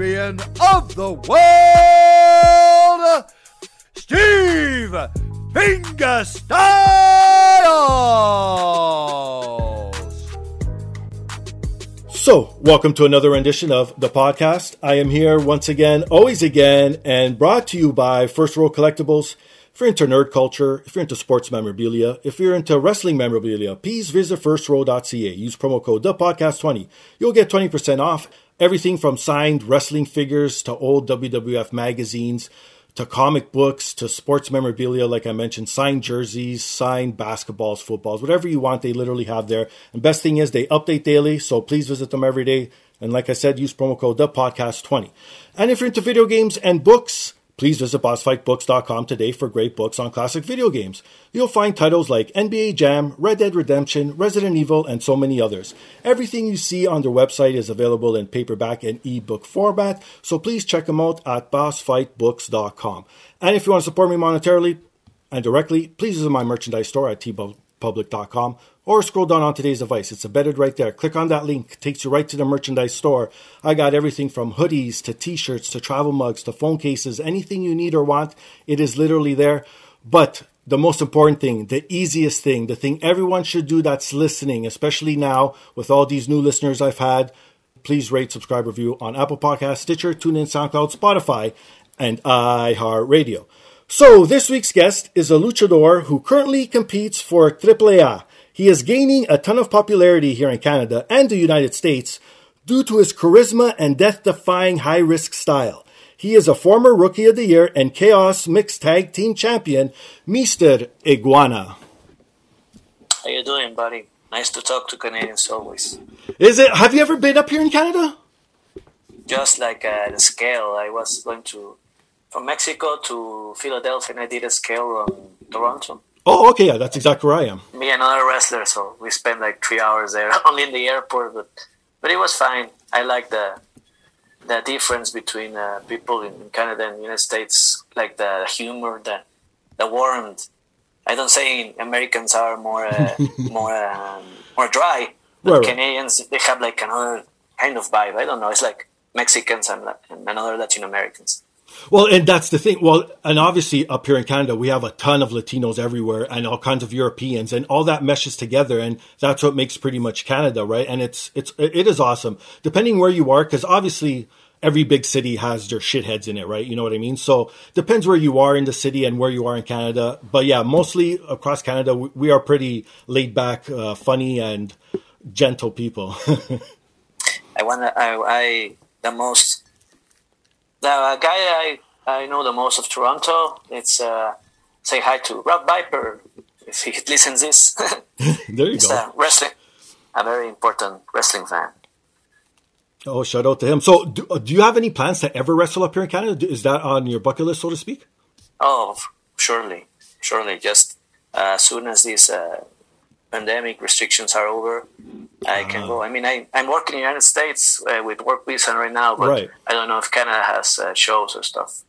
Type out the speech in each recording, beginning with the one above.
of the world, Steve Fingerstyles. So, welcome to another rendition of the podcast. I am here once again, always again, and brought to you by First Row Collectibles. If you're into nerd culture, if you're into sports memorabilia, if you're into wrestling memorabilia, please visit firstrow.ca. Use promo code ThePodcast20. You'll get 20% off everything from signed wrestling figures to old WWF magazines to comic books to sports memorabilia, like I mentioned, signed jerseys, signed basketballs, footballs, whatever you want, they literally have there. And best thing is they update daily, so please visit them every day. And like I said, use promo code ThePodcast20. And if you're into video games and books, Please visit bossfightbooks.com today for great books on classic video games. You'll find titles like NBA Jam, Red Dead Redemption, Resident Evil, and so many others. Everything you see on their website is available in paperback and ebook format, so please check them out at bossfightbooks.com. And if you want to support me monetarily and directly, please visit my merchandise store at teepublic.com or scroll down on today's device. It's embedded right there. Click on that link, takes you right to the merchandise store. I got everything from hoodies to t shirts to travel mugs to phone cases, anything you need or want, it is literally there. But the most important thing, the easiest thing, the thing everyone should do that's listening, especially now with all these new listeners I've had, please rate, subscribe, review on Apple Podcasts, Stitcher, TuneIn, SoundCloud, Spotify, and iHeartRadio. So this week's guest is a luchador who currently competes for AAA. He is gaining a ton of popularity here in Canada and the United States due to his charisma and death defying high risk style. He is a former Rookie of the Year and Chaos Mixed Tag Team Champion, Mr. Iguana. How you doing, buddy? Nice to talk to Canadians always. Is it? Have you ever been up here in Canada? Just like uh, the scale, I was going to from Mexico to Philadelphia, and I did a scale on Toronto. Oh, okay, yeah, that's exactly where I am. Me and another wrestler, so we spent like three hours there, only in the airport, but but it was fine. I like the the difference between uh, people in Canada and United States, like the humor, the the warmth. I don't say Americans are more uh, more um, more dry, but Right. Canadians they have like another kind of vibe. I don't know. It's like Mexicans and, and another Latin Americans. Well, and that's the thing. Well, and obviously up here in Canada, we have a ton of Latinos everywhere and all kinds of Europeans and all that meshes together. And that's what makes pretty much Canada, right? And it's, it's, it is awesome depending where you are. Cause obviously every big city has their shitheads in it, right? You know what I mean? So depends where you are in the city and where you are in Canada. But yeah, mostly across Canada, we, are pretty laid back, uh, funny and gentle people. I want to. I, I the most. The guy I I know the most of Toronto. It's uh, say hi to Rob Viper if he listens this. there you He's go. a wrestling, a very important wrestling fan. Oh, shout out to him. So do, do you have any plans to ever wrestle up here in Canada? Is that on your bucket list, so to speak? Oh, surely, surely. Just uh, as soon as this uh, pandemic restrictions are over, I can go. I mean, I, I'm working in the United States uh, with work visa right now, but Right. I don't know if Canada has uh, shows or stuff.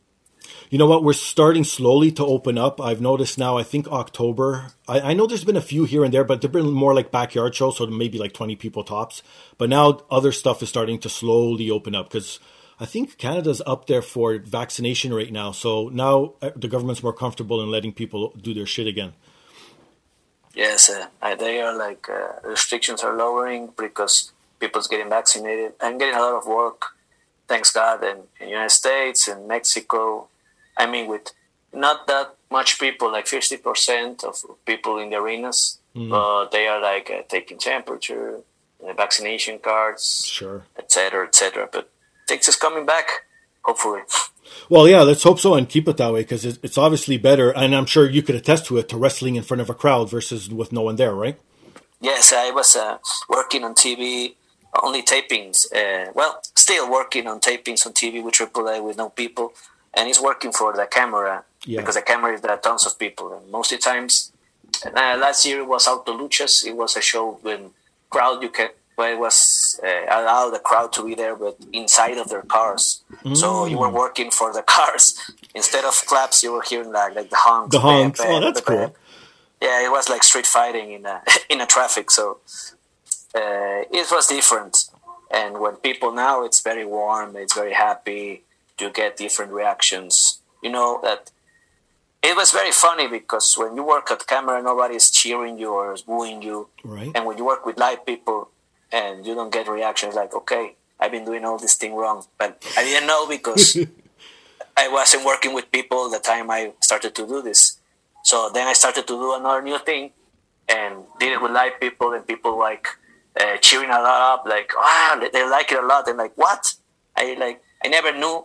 You know what? We're starting slowly to open up. I've noticed now. I think October. I, I know there's been a few here and there, but they've been more like backyard shows, so maybe like 20 people tops. But now other stuff is starting to slowly open up because I think Canada's up there for vaccination right now. So now uh, the government's more comfortable in letting people do their shit again. Yes, uh, they are like uh, restrictions are lowering because people's getting vaccinated. I'm getting a lot of work, thanks God, in, in United States and Mexico. I mean, with not that much people, like 50% of people in the arenas, mm. but they are like uh, taking temperature, uh, vaccination cards, sure, etc., etc. But things is coming back, hopefully. Well, yeah, let's hope so and keep it that way because it's obviously better, and I'm sure you could attest to it, to wrestling in front of a crowd versus with no one there, right? Yes, I was uh, working on TV, only tapings. Uh, well, still working on tapings on TV with AAA with no people, and it's working for the camera yeah. because the camera is there are tons of people, and most of the times. Uh, last year it was Auto Luchas. It was a show when crowd you can where it was uh, allowed the crowd to be there, but inside of their cars. Mm. So you were working for the cars instead of claps. You were hearing like like the honks. The honks. Bam, bam, oh, that's cool. Yeah, it was like street fighting in a in a traffic. So uh, it was different. And when people now, it's very warm. It's very happy. You get different reactions. You know that it was very funny because when you work at camera, nobody is cheering you or booing you. Right. And when you work with live people, and you don't get reactions like, okay, I've been doing all this thing wrong. But I didn't know because I wasn't working with people the time I started to do this. So then I started to do another new thing and did it with live people and people like uh, cheering a lot up, like, wow, they like it a lot. And like, what? I like, I never knew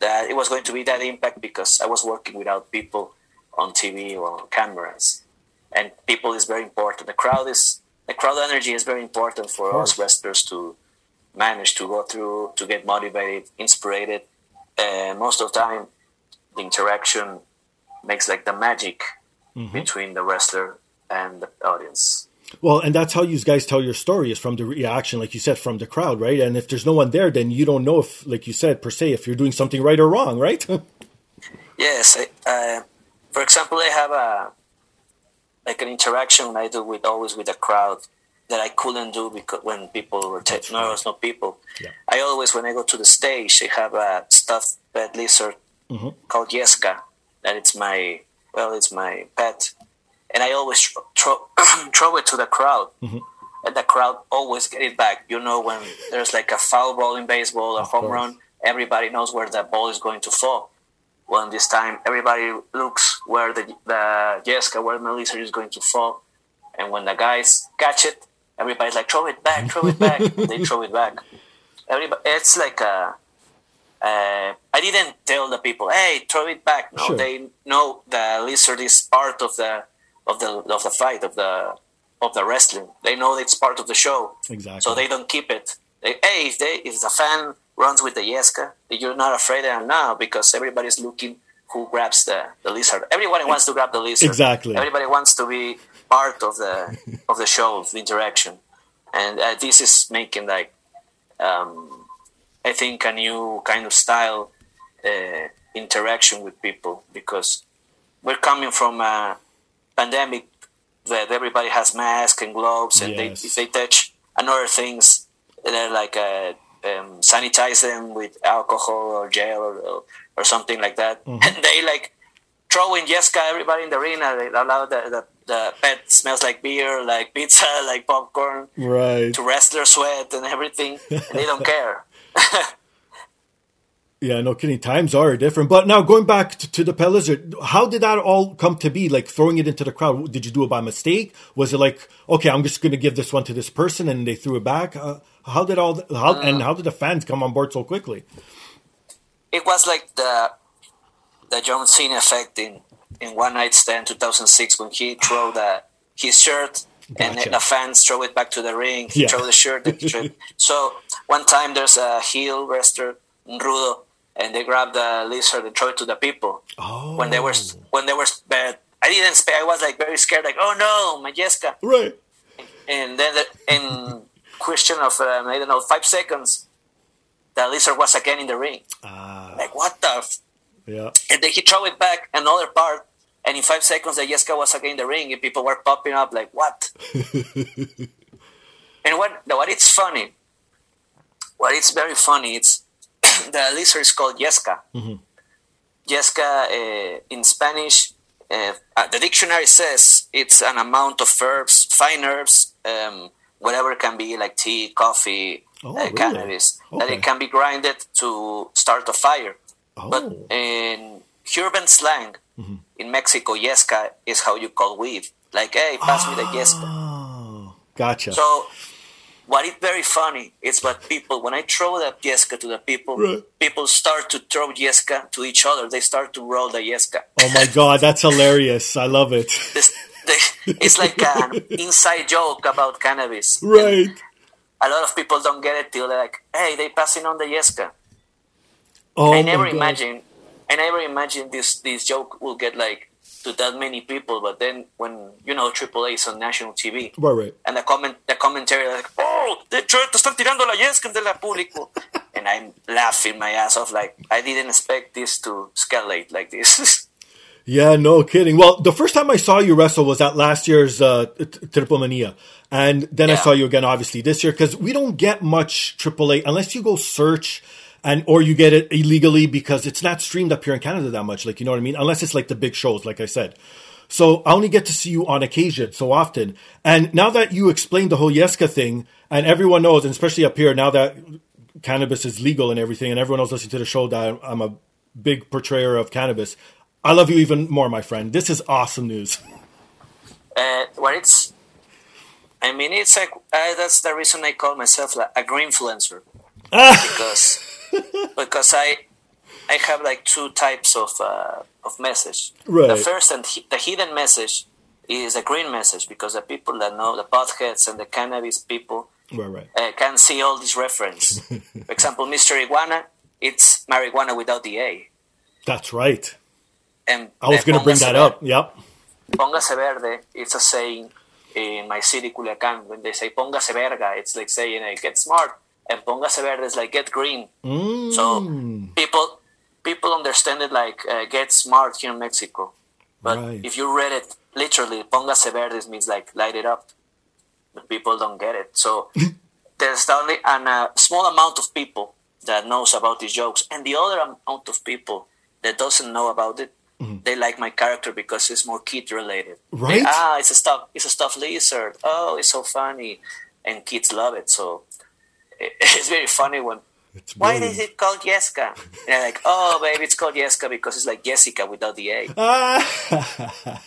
that it was going to be that impact because I was working without people on TV or cameras. And people is very important. The crowd is the crowd energy is very important for us wrestlers to manage to go through, to get motivated, inspired. And most of the time, the interaction makes like the magic mm-hmm. between the wrestler and the audience. Well, and that's how you guys tell your story is from the reaction, like you said, from the crowd, right? And if there's no one there, then you don't know if, like you said, per se, if you're doing something right or wrong, right? yes. uh, for example, I have a like an interaction I do with always with the crowd that I couldn't do because when people were taking no, there's no people. Yeah. I always when I go to the stage, I have a stuffed pet lizard mm-hmm. called Yesca. That it's my well, it's my pet, and I always throw, throw it to the crowd. Mm-hmm. And the crowd always get it back. You know, when there's like a foul ball in baseball, a of home course. run, everybody knows where the ball is going to fall. Well, this time everybody looks where the the Yesca, where Melissa is going to fall, and when the guys catch it, everybody's like, "Throw it back, throw it back." they throw it back. Everybody, it's like a. Uh, I didn't tell the people, "Hey, throw it back." No, sure. they know the lizard is part of the of the of the fight of the of the wrestling. They know it's part of the show. Exactly. So they don't keep it. They, hey, if they if the fan runs with the Yesca. You're not afraid of them now because everybody's looking who grabs the, the lizard. Everybody wants to grab the lizard. Exactly. Everybody wants to be part of the of the show, of the interaction, and uh, this is making like um, I think a new kind of style uh, interaction with people because we're coming from a pandemic that everybody has masks and gloves and yes. they they touch another things they're like uh, um, sanitize them with alcohol or gel or, or something like that. Mm-hmm. And they like throw in Yesca everybody in the arena. They allow the, the, the pet smells like beer, like pizza, like popcorn, right? To wrestler sweat and everything. and they don't care. Yeah, no kidding. Times are different. But now going back to, to the Pet Lizard, how did that all come to be? Like throwing it into the crowd? Did you do it by mistake? Was it like, okay, I'm just going to give this one to this person, and they threw it back? Uh, how did all the, how uh, and how did the fans come on board so quickly? It was like the the John Cena effect in in One Night Stand 2006 when he threw the his shirt Gotcha. and the fans throw it back to the ring. He yeah. throw the shirt. so one time there's a heel wrestler, Rudo, and they grabbed the lizard and throw it to the people. Oh. When they were when they were bad. I didn't. I was like very scared. Like, oh no, my Jessica. Right. And then the, in question of um, I don't know five seconds, the lizard was again in the ring. Ah. Like what the. F-? Yeah. And then he throw it back another part, and in five seconds, the Yesca was again in the ring, and people were popping up like, "What?" and what what it's funny, what it's very funny, it's the lizard is called Yesca. Yesca uh, in Spanish, uh, uh, the dictionary says it's an amount of herbs, fine herbs, um, whatever can be like tea, coffee, Oh, uh, really? cannabis, that it can be grinded to start a fire. But Oh. in urban slang, Mm-hmm. in Mexico, yesca is how you call weed. Like, hey, pass me the yesca. Oh, gotcha. So, what is very funny is what people, when I throw the yesca to the people, Right. people start to throw yesca to each other. They start to roll the yesca. oh my god, that's hilarious. I love it. It's like an inside joke about cannabis. right. A lot of people don't get it till they're like, hey, they passing on the yesca. Oh I never imagined, I never imagined this this joke will get like to that many people. But then when you know AAA is on national TV, Right, right. and the comment the commentary like, oh, de hecho están tirando la yesca de la público, and I'm laughing my ass off like I didn't expect this to escalate like this. Yeah, no kidding. Well, the first time I saw you wrestle was at last year's uh, Triple Mania. And then I saw you again, obviously, this year, because we don't get much AAA unless you go search and or you get it illegally because it's not streamed up here in Canada that much. Like, you know what I mean? Unless it's like the big shows, like I said. So I only get to see you on occasion so often. And now that you explained the whole Yesca thing, and everyone knows, and especially up here, now that cannabis is legal and everything, and everyone knows listening to the show that I'm a big portrayer of cannabis. I love you even more, my friend. This is awesome news. uh, what it's, I mean, it's like uh, that's the reason I call myself like a green influencer because because I I have like two types of uh, of message. Right. The first and hi- the hidden message is a green message because the people that know the potheads and the cannabis people Right, right. uh, can see all these reference. For example, Mr. Iguana, it's marijuana without the A. That's right. And I was going to bring that ver- up. Yep. Póngase verde, it's a saying in my city, Culiacan. When they say póngase verga, it's like saying, get smart. And póngase verde is like get green. Mm. So people people understand it like uh, get smart here in Mexico. But Right. if you read it literally, póngase verde means like light it up. But people don't get it. So there's only a uh, small amount of people that knows about these jokes, and the other amount of people that doesn't know about it. They like my character because it's more kid related. They-. Right. ah, it's a stuff. It's a stuffed lizard. Oh, it's so funny, and kids love it. So it- it's very funny when It's why is it called Jeska? And they're like, oh, baby, it's called Jeska because it's like Jessica without the A. Ah.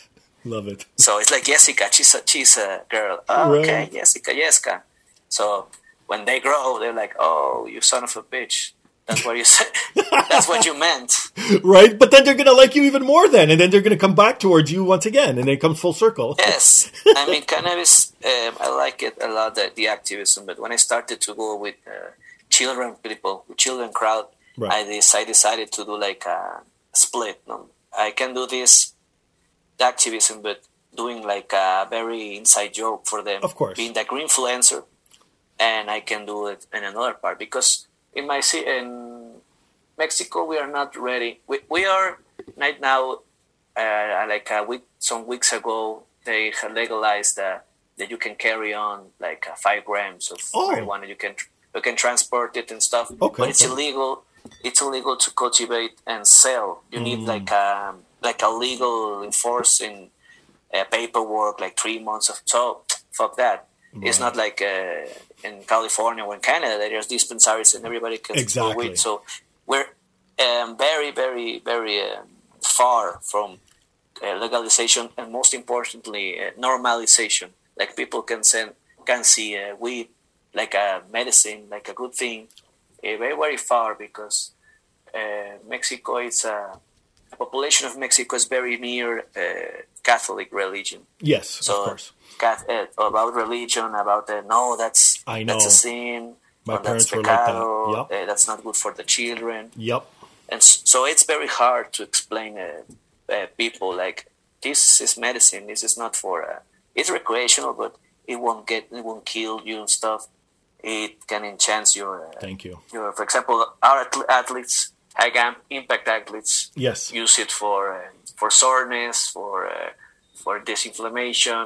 love it. So it's like Jessica, she's a, she's a girl. Oh, okay, Right. Jessica, Jeska. So when they grow, they're like, oh, you son of a bitch. That's what you said. That's what you meant. Right? But then they're going to like you even more then. And then they're going to come back towards you once again. And it comes full circle. Yes, I mean cannabis. Um, I like it a lot, the, the activism. But when I started to go with uh, children people, with children crowd, Right. I, des- I decided to do like a split. No? I can do this the activism, but doing like a very inside joke for them. Of course. being the green influencer, and I can do it in another part because in my in Mexico we are not ready. We we are right now uh, like a week, some weeks ago, they had legalized uh, that you can carry on like uh, five grams of Oh. marijuana. You can you can transport it and stuff, Okay, but it's okay. illegal. It's illegal to cultivate and sell. You need Mm. like a like a legal enforcing uh, paperwork, like three months of. So fuck that. It's not like uh, in California or in Canada. There's dispensaries and everybody can grow Exactly. weed. So we're um, very, very, very uh, far from uh, legalization and most importantly uh, normalization like people can send can see uh, weed like a medicine like a good thing uh, very very far because uh, mexico is a the population of mexico is very near uh, catholic religion Yes, so of course. Cath- uh, about religion about the no that's I that's a sin My or that's parents were like that. Yep. uh, that's not good for the children Yep. and so it's very hard to explain uh, uh, people like this is medicine this is not for uh, it's recreational but it won't get it won't kill you and stuff it can enhance your uh, Thank you. your for example our athletes high impact athletes Yes. use it for for soreness, for uh, for disinflammation.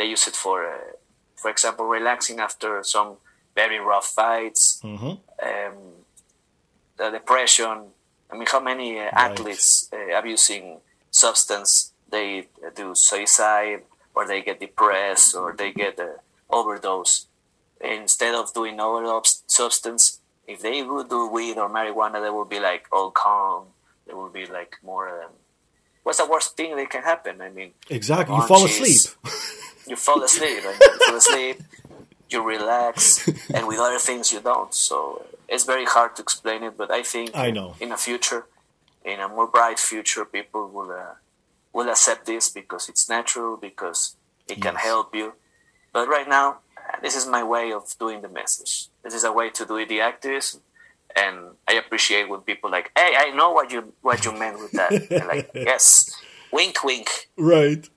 They use it for, uh, for example, relaxing after some very rough fights. Mhm. Um, the depression. I mean, how many uh, athletes uh, abusing substance they uh, do suicide or they get depressed or they get uh, overdose instead of doing other substance if they would do weed or marijuana they would be like all calm they will be like more um, what's the worst thing that can happen i mean Exactly. You fall asleep. you fall asleep and you fall asleep you relax and with other things you don't so it's very hard to explain it but i think I know. in a future in a more bright future people will uh, will accept this because it's natural because it can Yes. help you but right now this is my way of doing the message this is a way to do it the activism and i appreciate when people like hey i know what you what you meant with that like yes wink wink Right.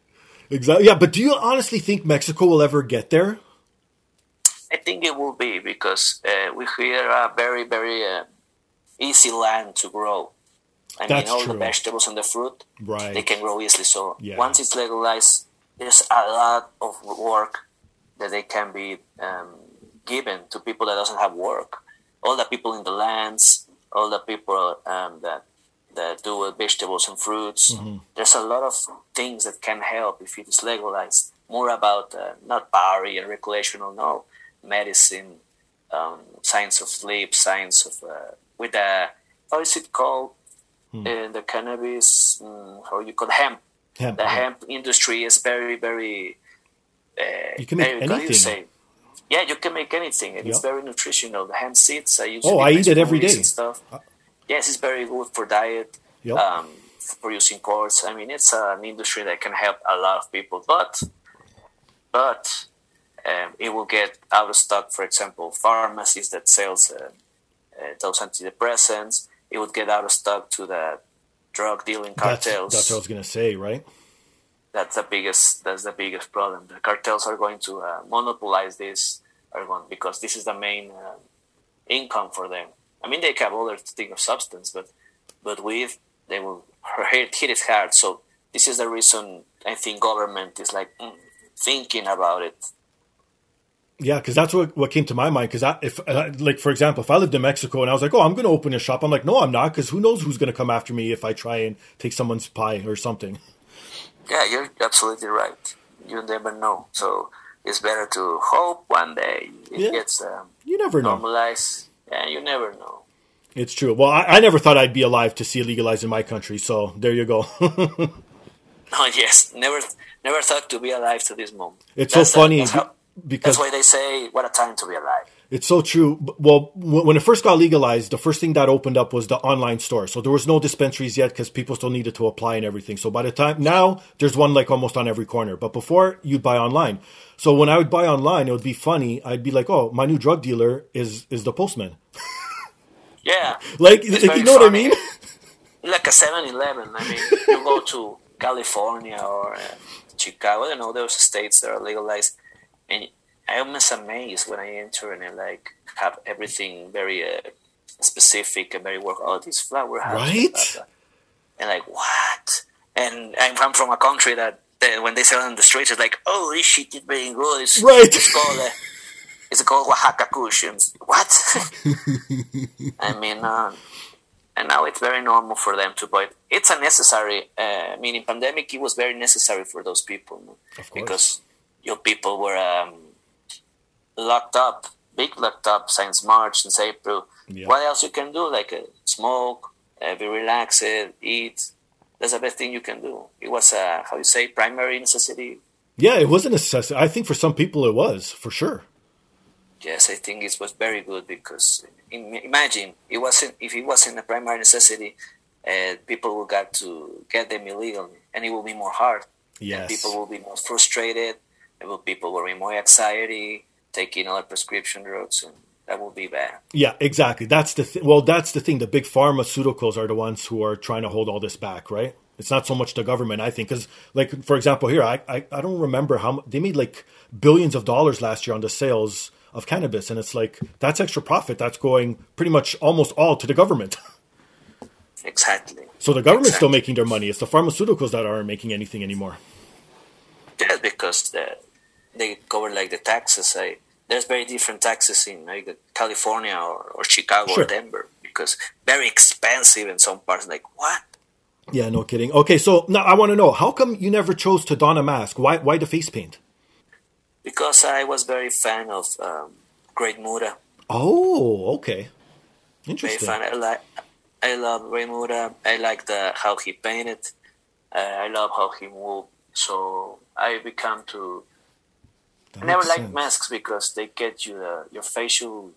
Exactly. Yeah, but do you honestly think Mexico will ever get there? I think it will be because uh, we here are very, very uh, easy land to grow. I That's mean, all true. the vegetables and the fruit, Right. they can grow easily. So Yeah. once it's legalized, there's a lot of work that they can be um, given to people that doesn't have work. All the people in the lands, all the people um, that that do with vegetables and fruits. Mm-hmm. There's a lot of things that can help if it is legalized. More about uh, not party and recreational, no medicine, um, science of sleep, science of uh, with the how is it called? Hmm. Uh, the cannabis, mm, how you call hemp. Hemp, The yeah. hemp industry is very, very. Uh, You can make very, how do you anything. Yeah, you can make anything, and it's very nutritional. The hemp seeds, I use. Oh, I eat it every day. Stuff. Yes, it's very good for diet. Yep. Um, for producing cords. I mean, it's an industry that can help a lot of people, but but um, it will get out of stock. For example, pharmacies that sells uh, uh, those antidepressants, it would get out of stock to the drug dealing cartels. that's what I was going to say, right? that's the biggest that's the biggest problem. The cartels are going to uh, monopolize this, are going because this is the main uh, income for them. I mean, they have other thing of substance, but but with they will hit, hit it hard. So this is the reason I think government is like mm, thinking about it. Yeah, because that's what, what came to my mind. Because if, uh, like, for example, if I lived in Mexico and I was like, oh, I'm going to open a shop, I'm like, no, I'm not, because who knows who's going to come after me if I try and take someone's pie or something. Yeah, you're absolutely right. You never know. So it's better to hope one day it Yeah. gets um, You never know. normalized. Yeah, you never know. It's true. Well, I, I never thought I'd be alive to see it legalized in my country, so there you go. Oh yes, never, never thought to be alive to this moment. It's so That's the- funny that's, how- because that's why they say, "What a time to be alive." It's so true. Well, when it first got legalized, the first thing that opened up was the online store. So there was no dispensaries yet because people still needed to apply and everything. So by the time now, there's one like almost on every corner. But before, you'd buy online. So when I would buy online, it would be funny. I'd be like, "Oh, my new drug dealer is is the postman." Yeah, Like, you know what I mean? like a 7-Eleven. I mean, you go to California or uh, Chicago, you know, those states that are legalized, and I'm almost amazed when I enter and I like have everything very uh, specific and very work. Oh, this flower has Right? blah, blah. and like what? And I'm from a country that, when they sell it on the streets, it's like, oh, this shit is very good. It's, Right. It's called. Uh, it's called Oaxaca cushions. What? I mean, uh, and now it's very normal for them to buy it. It's a necessary. Uh, I mean, in pandemic, it was very necessary for those people no? Of course. because your people were um, locked up, big locked up since March, since April. Yeah. What else you can do? Like uh, smoke, uh, be relaxed, eat. That's the best thing you can do. It was a how you say primary necessity. Yeah, it was a necessity. I think for some people it was for sure. Yes, I think it was very good because imagine it wasn't if it wasn't a primary necessity, uh, people will got to get them illegally, and it will be more hard. And Yes. people will be more frustrated. And will people will be more anxiety, taking other prescription drugs, and that will be bad. Yeah, exactly. That's the th- well. That's the thing. The big pharmaceuticals are the ones who are trying to hold all this back, right? It's not so much the government, I think, because like for example, here I, I I don't remember how they made like billions of dollars last year on the sales of cannabis, and it's like that's extra profit that's going pretty much almost all to the government. exactly. So the government's Exactly. still making their money. It's the pharmaceuticals that aren't making anything anymore. Yeah, because the, they cover like the taxes. I, there's very different taxes in like California or, or Chicago Sure. or Denver because very expensive in some parts. Like what? Yeah, no kidding. Okay, so now I want to know how come you never chose to don a mask? Why why the face paint? Because I was very fan of um, Great Muta. Oh, okay. Very Interesting. fan. I like. I love Great Muta. I like the how he painted. Uh, I love how he moved. So I become to That I never liked sense. masks because they get you the, your facial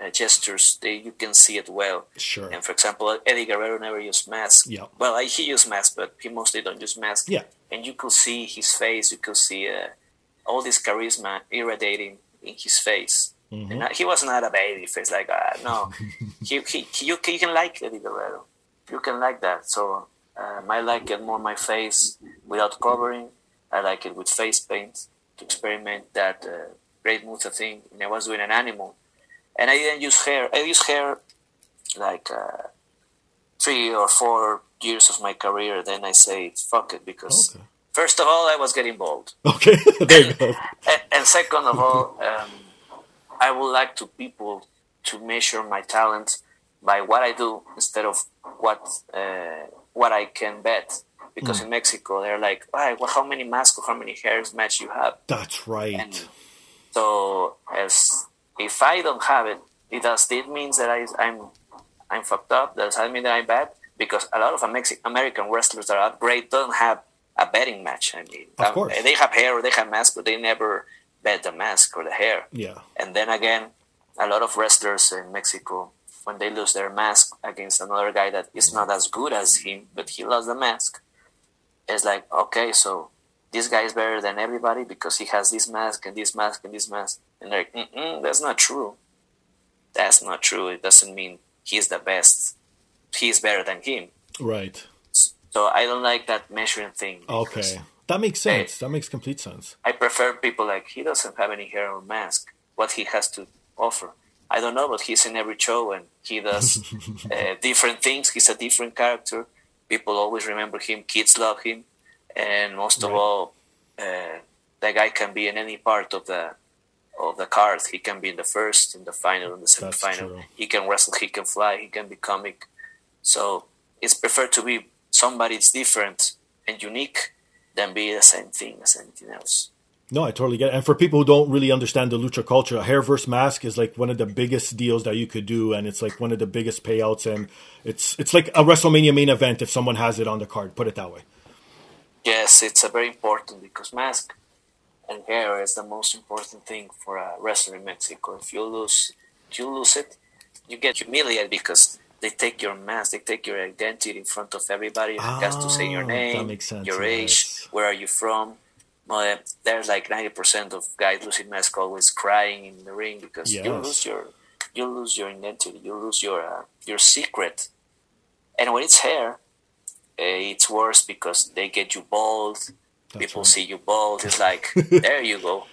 uh, gestures. They you can see it well. Sure. And for example, Eddie Guerrero never used masks. Yeah. Well, I, he used masks, but he mostly don't use masks. Yeah. And you could see his face. You could see uh, all this charisma irradiating in his face. Mm-hmm. And uh, he was not a baby face like uh, no. he, he, he, you, can, you can like Eddie Guerrero. You can like that. So um, I like it more my face without covering. I like it with face paint experiment that uh, great Muta thing. And I was doing an animal, and I didn't use hair. I used hair like uh, three or four years of my career. Then I say fuck it because Okay. first of all I was getting bald, Okay, there you go. and, and second of all, um, I would like to people to measure my talent by what I do instead of what uh, what I can bet. Because in Mexico they're like, "Why? Well, how many masks or how many hairs match you have?" That's right. And so, as if I don't have it, it does. It means that I, I'm I'm fucked up. Does that mean that I'm bad? Because a lot of American wrestlers that are great don't have a betting match. I mean, Of um, course. they have hair or they have mask, but they never bet the mask or the hair. Yeah. And then again, a lot of wrestlers in Mexico, when they lose their mask against another guy that is not as good as him, but he lost the mask, it's like, okay, so this guy is better than everybody because he has this mask and this mask and this mask. And they're like, Mm-mm, that's not true. That's not true. It doesn't mean he's the best. He's better than him. Right. So I don't like that measuring thing. Okay. That makes sense. That makes complete sense. I prefer people like he doesn't have any hair or mask. What he has to offer, I don't know, but he's in every show and he does uh, different things. He's a different character. People always remember him. Kids love him, and most of all, uh, the guy can be in any part of the of the card. He can be in the first, in the final, in the semifinal. He can wrestle. He can fly. He can be comic. So it's preferred to be somebody that's different and unique than be the same thing as anything else. No, I totally get it. And for people who don't really understand the lucha culture, a hair versus mask is like one of the biggest deals that you could do, and it's like one of the biggest payouts, and it's it's like a WrestleMania main event if someone has it on the card. Put it that way. Yes, it's a very important because mask and hair is the most important thing for a wrestler in Mexico. If you lose, if you lose it, you get humiliated because they take your mask, they take your identity in front of everybody. You have to say your Ah, name, that makes sense, your age, yes. where are you from. Well, there's like ninety percent of guys losing mask always crying in the ring because you lose your you lose your identity, you lose your uh, your secret. And when it's hair, uh, it's worse because they get you bald. People right. see you bald. It's like there you go.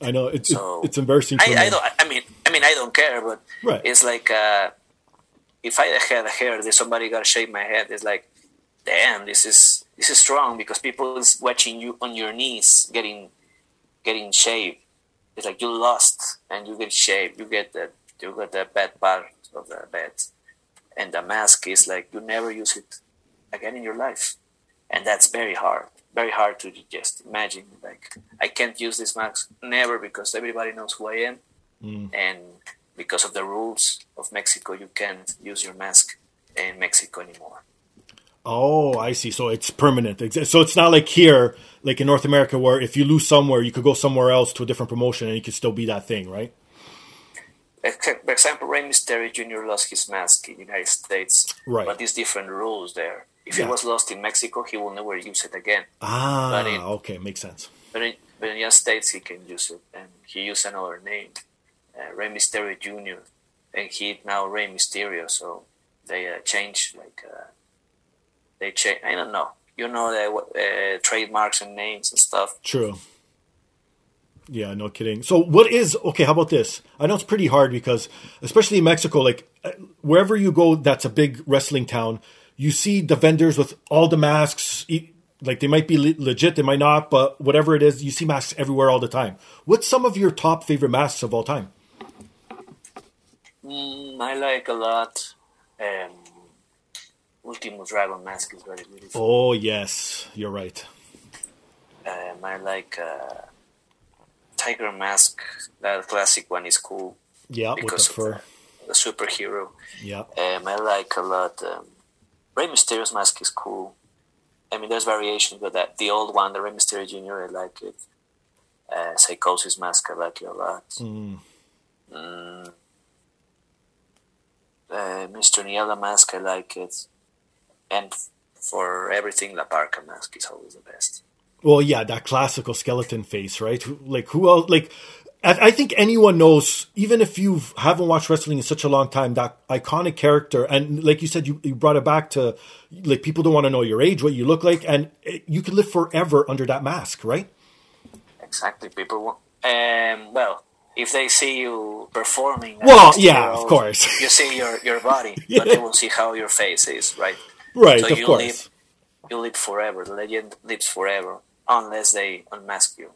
I know it's So, it's embarrassing. For I, me. I don't. I mean, I mean, I don't care. But Right. it's like uh, if I had a hair, there's somebody got to shave my head. It's like, damn, this is this is strong because people is watching you on your knees getting getting shaved. It's like you lost and you get shaved. You get the you got the bad part of the bed, and the mask is like you never use it again in your life, and that's very hard. Very hard to just imagine. Like I can't use this mask never because everybody knows who I am, mm. and because of the rules of Mexico, you can't use your mask in Mexico anymore. Oh, I see. So it's permanent. So it's not like here, like in North America, where if you lose somewhere, you could go somewhere else to a different promotion and you could still be that thing, right? For example, Rey Mysterio Jr. lost his mask in the United States, Right. but there's different rules there. If Yeah. he was lost in Mexico, he will never use it again. Ah, But it- okay, makes sense. But in, but in the United States, he can use it, and he used another name, uh, Rey Mysterio Jr., and he now Rey Mysterio. So they uh, change like uh, they change. I don't know. You know the uh, trademarks and names and stuff. True. Yeah, no kidding. So, what is okay? How about this? I know it's pretty hard because, especially in Mexico, like uh, wherever you go, that's a big wrestling town. You see the vendors with all the masks. Like they might be legit, they might not, but whatever it is, you see masks everywhere all the time. What's some of your top favorite masks of all time? Mm, I like a lot. Um, Ultimo Dragon mask is very beautiful. Oh yes, you're right. Um, I like uh, Tiger Mask. That classic one is cool. Yeah, with the because of fur. the superhero. Yeah, Um, I like a lot. Um, Rey Mysterio's mask is cool. I mean, there's variations, but that the old one, the Rey Mysterio Jr., I like it. Uh, Psychosis mask, I like it a lot. Mm. Mm. Uh, Mr. Niebla mask, I like it. And for everything, La Parca mask is always the best. Well, yeah, that classical skeleton face, right? Like who else? Like, I, think anyone knows, even if you haven't watched wrestling in such a long time, that iconic character. And like you said, you, you brought it back to like people don't want to know your age, what you look like, and you could live forever under that mask, right? Exactly. People want. Um, well, if they see you performing, Well, yeah, of course. You see your, your body, Yeah. but they will see how your face is, right? Right, So of you course. live- You live forever. The legend lives forever, unless they unmask you.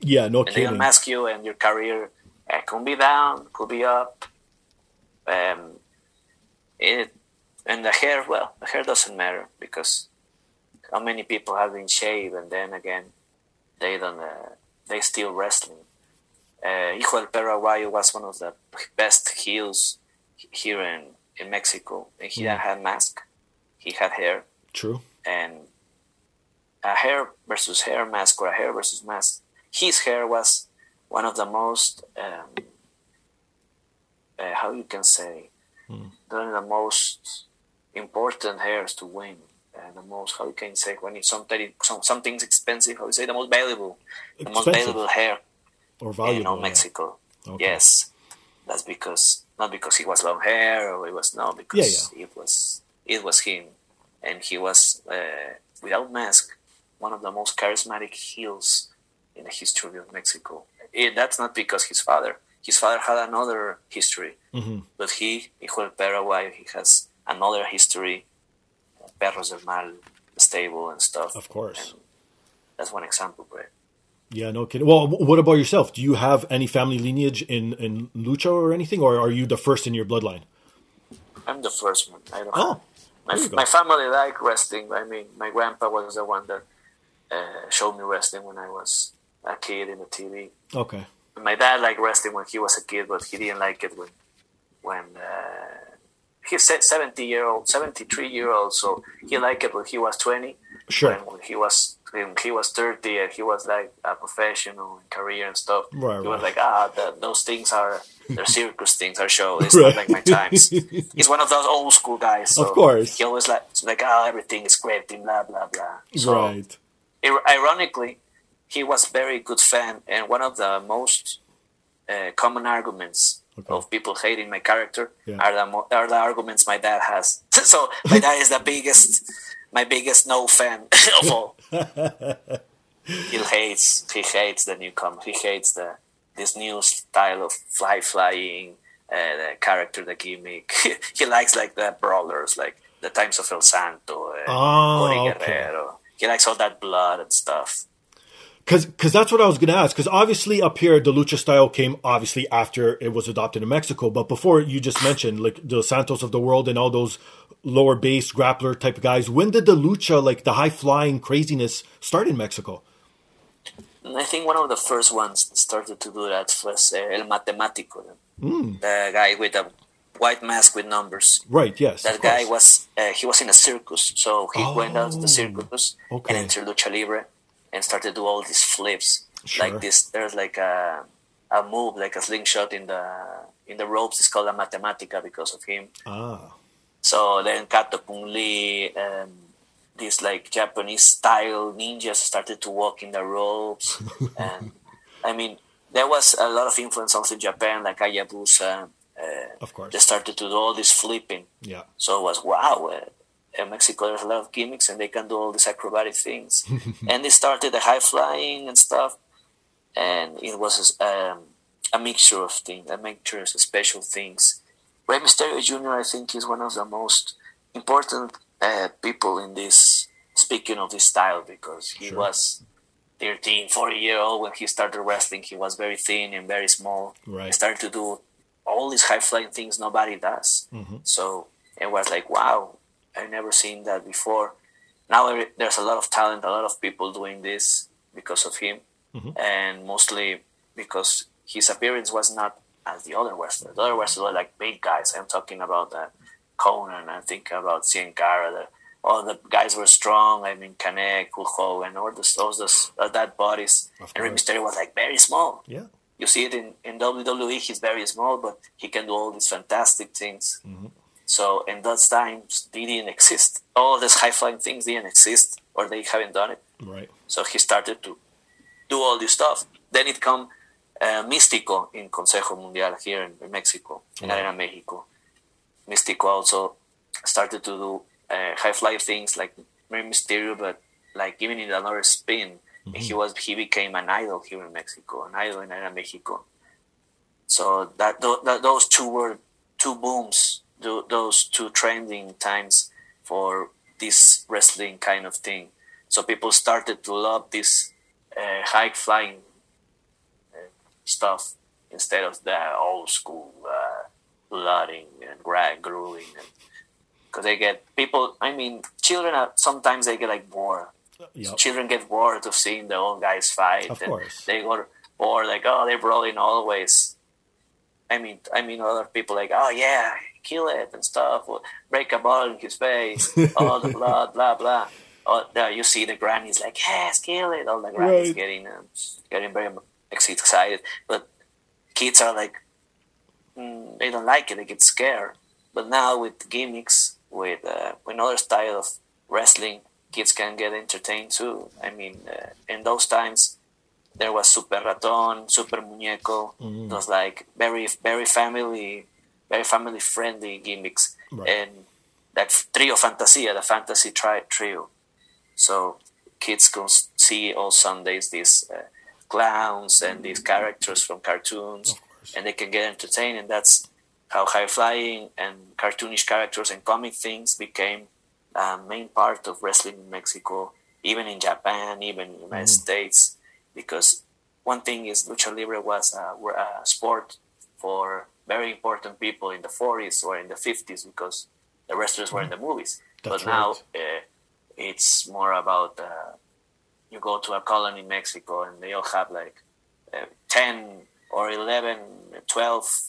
Yeah, no And they unmask you, and your career uh, could be down, could be up. Um, it and the hair. Well, the hair doesn't matter because how many people have been shaved, and then again, they don't. Uh, they still wrestling. Uh, Hijo del Perro Aguayo was one of the best heels here in, in Mexico. And he Mm. had mask. He had hair True. and a hair versus hair mask or a hair versus mask. His hair was one of the most, um, uh, how you can say, Hmm. one of the most important hairs to win. And the most, how you can say, when it's something, some, something's expensive, how you say, the most valuable, the most valuable hair Or in valuable. you know, yeah. Mexico. Okay. Yes, that's because not because he was long hair or it was no because it was it was him, and he was uh, without mask one of the most charismatic heels in the history of Mexico. It, that's not because his father. His father had another history, hmm but he, Hijo del Perro Aguayo, he has another history. Perros del Mal, stable and stuff. Of course. And that's one example, Brett. Yeah, no kidding. Well, what about yourself? Do you have any family lineage in, in lucha or anything, or are you the first in your bloodline? I'm the first one. I don't Oh, My, there my family like wrestling. I mean, my grandpa was the one that uh, showed me wrestling when I was a kid in the TV. Okay. My dad liked wrestling when he was a kid, but he didn't like it when when uh, he's seventy year old, seventy three year old. So he liked it when he was twenty. Sure. When, when he was when he was thirty and he was like a professional in career and stuff. Right, he was like, ah, the, those things are. They're circus things, are show. It's Right. not like my times. He's one of those old school guys. So Of course. He always like like oh everything is great, blah blah blah. So right. ir- ironically, he was very good fan, and one of the most uh, common arguments Okay. of people hating my character Yeah. are the are the arguments my dad has. so my dad is the biggest, my biggest no fan of all. he hates he hates the newcomer. He hates the this new style of fly flying, uh, the character, the gimmick. he likes like the brawlers, like the times of El Santo, uh, Oh, okay. Guerrero. He likes all that blood and stuff. Because cause that's what I was going to ask. Because obviously up here, the lucha style came obviously after it was adopted in Mexico. But before you just mentioned like the Santos of the world and all those lower base grappler type of guys. When did the lucha, like the high flying craziness, start in Mexico? I think one of the first ones started to do that was uh, El Matemático, Hmm. the guy with a white mask with numbers. Right. Yes. That guy course. was uh, he was in a circus, so he went out to Oh, the circus okay. and entered lucha libre and started to do all these flips Sure. like this. There's like a a move like a slingshot in the in the ropes. It's called a matematica because of him. Ah. So then Kato Kung Lee, um, these like Japanese style ninjas started to walk in the ropes, and I mean there was a lot of influence also in Japan, like Hayabusa. Uh, Of course. they started to do all this flipping. Yeah. So it was wow. Uh, in Mexico, there's a lot of gimmicks, and they can do all these acrobatic things. and they started the high flying and stuff. and it was um, a mixture of things, a mixture of special things. Rey Mysterio Jr. I think is one of the most important uh, people in this. Speaking of this style, because he Sure. was 13, 40 year old when he started wrestling. He was very thin and very small. Right. He started to do all these high flying things nobody does. Mhm. So it was like, wow, I've never seen that before. Now there's a lot of talent, a lot of people doing this because of him, Mhm. and mostly because his appearance was not as the other wrestlers. The other wrestlers were like big guys. I'm talking about uh, Konnan. I'm thinking about Cien Caras. The, all the guys were strong. I mean, Canek, Hulk and all those, those, those uh, that bodies. And Rey. Mysterio was like very small. Yeah. You see it in, in WWE, he's very small, but he can do all these fantastic things. Mhm. So in those times, they didn't exist. All these high flying things didn't exist, or they haven't done it. Right. So he started to do all this stuff. Then it come uh, Místico in Consejo Mundial here in Mexico, in. Arena Mexico. Místico also started to do uh, high fly things like very Mysterio, but like giving it another spin. And he was he became an idol here in Mexico, an idol in Arena Mexico. So that, that those two were two booms, tho- those two trending times for this wrestling kind of thing. So people started to love this uh, high flying stuff instead of that old school uh, blooding and gra- grueling. Because they get people, I mean, children are, sometimes they get like bored. Yep. Children get bored of seeing the old guys fight. Of and course. They got bored, like, oh, they're brawling always. I mean, I mean, other people like, oh yeah, kill it and stuff, or break a ball in his face, all the blood, blah blah. Oh, there you see the grannies like, yes, kill it. All the grannies Right. getting um, getting very excited, but kids are like, mm, they don't like it. They get scared. But now with gimmicks, with uh, with another style of wrestling, kids can get entertained too. I mean, uh, in those times, there was Super Raton, Super Muñeco. Mm. Those like very very family, very family friendly gimmicks, Right. and that trio Fantasia, the fantasy tri- trio. So kids can see all Sundays this uh, clowns and these characters from cartoons, and they can get entertained, and that's how high flying and cartoonish characters and comic things became a main part of wrestling in Mexico, even in Japan, even in the United Mm. States, because one thing is lucha libre was a, a sport for very important people in the 40s or in the 50s because the wrestlers were in the movies. That's but now right. uh, it's more about uh, you go to a colony in Mexico and they all have like uh, 10 or 11, 12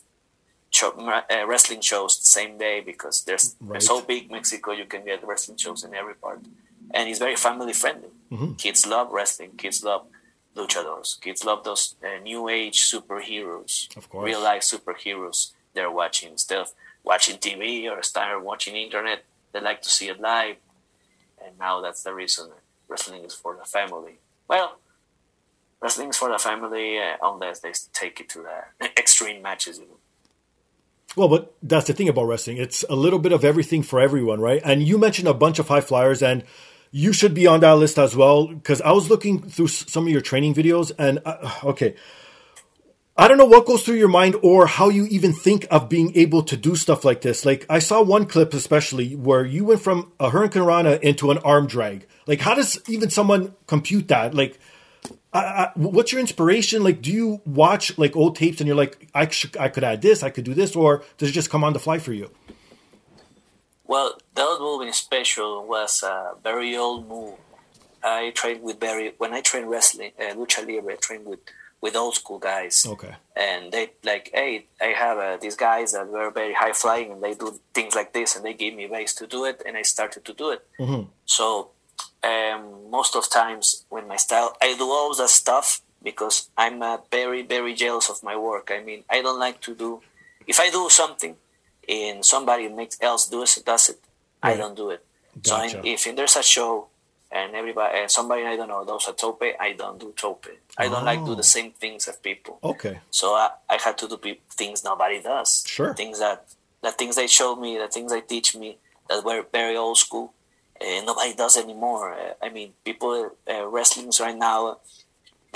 show, uh, wrestling shows the same day because there's Right. so big Mexico you can get wrestling shows in every part and it's very family friendly Mhm. kids love wrestling kids love luchadors kids love those uh, new age superheroes Of course. real life superheroes they're watching instead of watching TV or start watching internet they like to see it live and now that's the reason wrestling is for the family well wrestling is for the family uh, unless they take it to the extreme matches. Well, but that's the thing about wrestling. It's a little bit of everything for everyone, right? And you mentioned a bunch of high flyers, and you should be on that list as well. Because I was looking through some of your training videos, and uh, okay, I don't know what goes through your mind or how you even think of being able to do stuff like this. Like I saw one clip especially where you went from a Hurricane Rana into an arm drag. Like how does even someone compute that? Like I, I, what's your inspiration? Like, do you watch like old tapes and you're like, I, sh- I could add this, I could do this, or does it just come on the fly for you? Well, that move in special was a very old move. I trained with very when I trained wrestling, uh, lucha libre. I trained with with old school guys, Okay. and they like, hey, I have uh, these guys that were very high flying, and they do things like this, and they gave me ways to do it, and I started to do it. Mhm. So um, most of times when my style, I do all that stuff because I'm uh, very very jealous of my work. I mean, I don't like to do if I do something and somebody makes else does it, does it, I don't do it. Gotcha. So I, if there's a show and everybody and somebody I don't know does a tope, I don't do tope. I don't like do Oh. the same things as people. Okay. So I, I had to do pe- things nobody does. Sure. Things that the things they showed me, the things they teach me that were very old school, and nobody does anymore. Uh, I mean, people uh, wrestlings right now,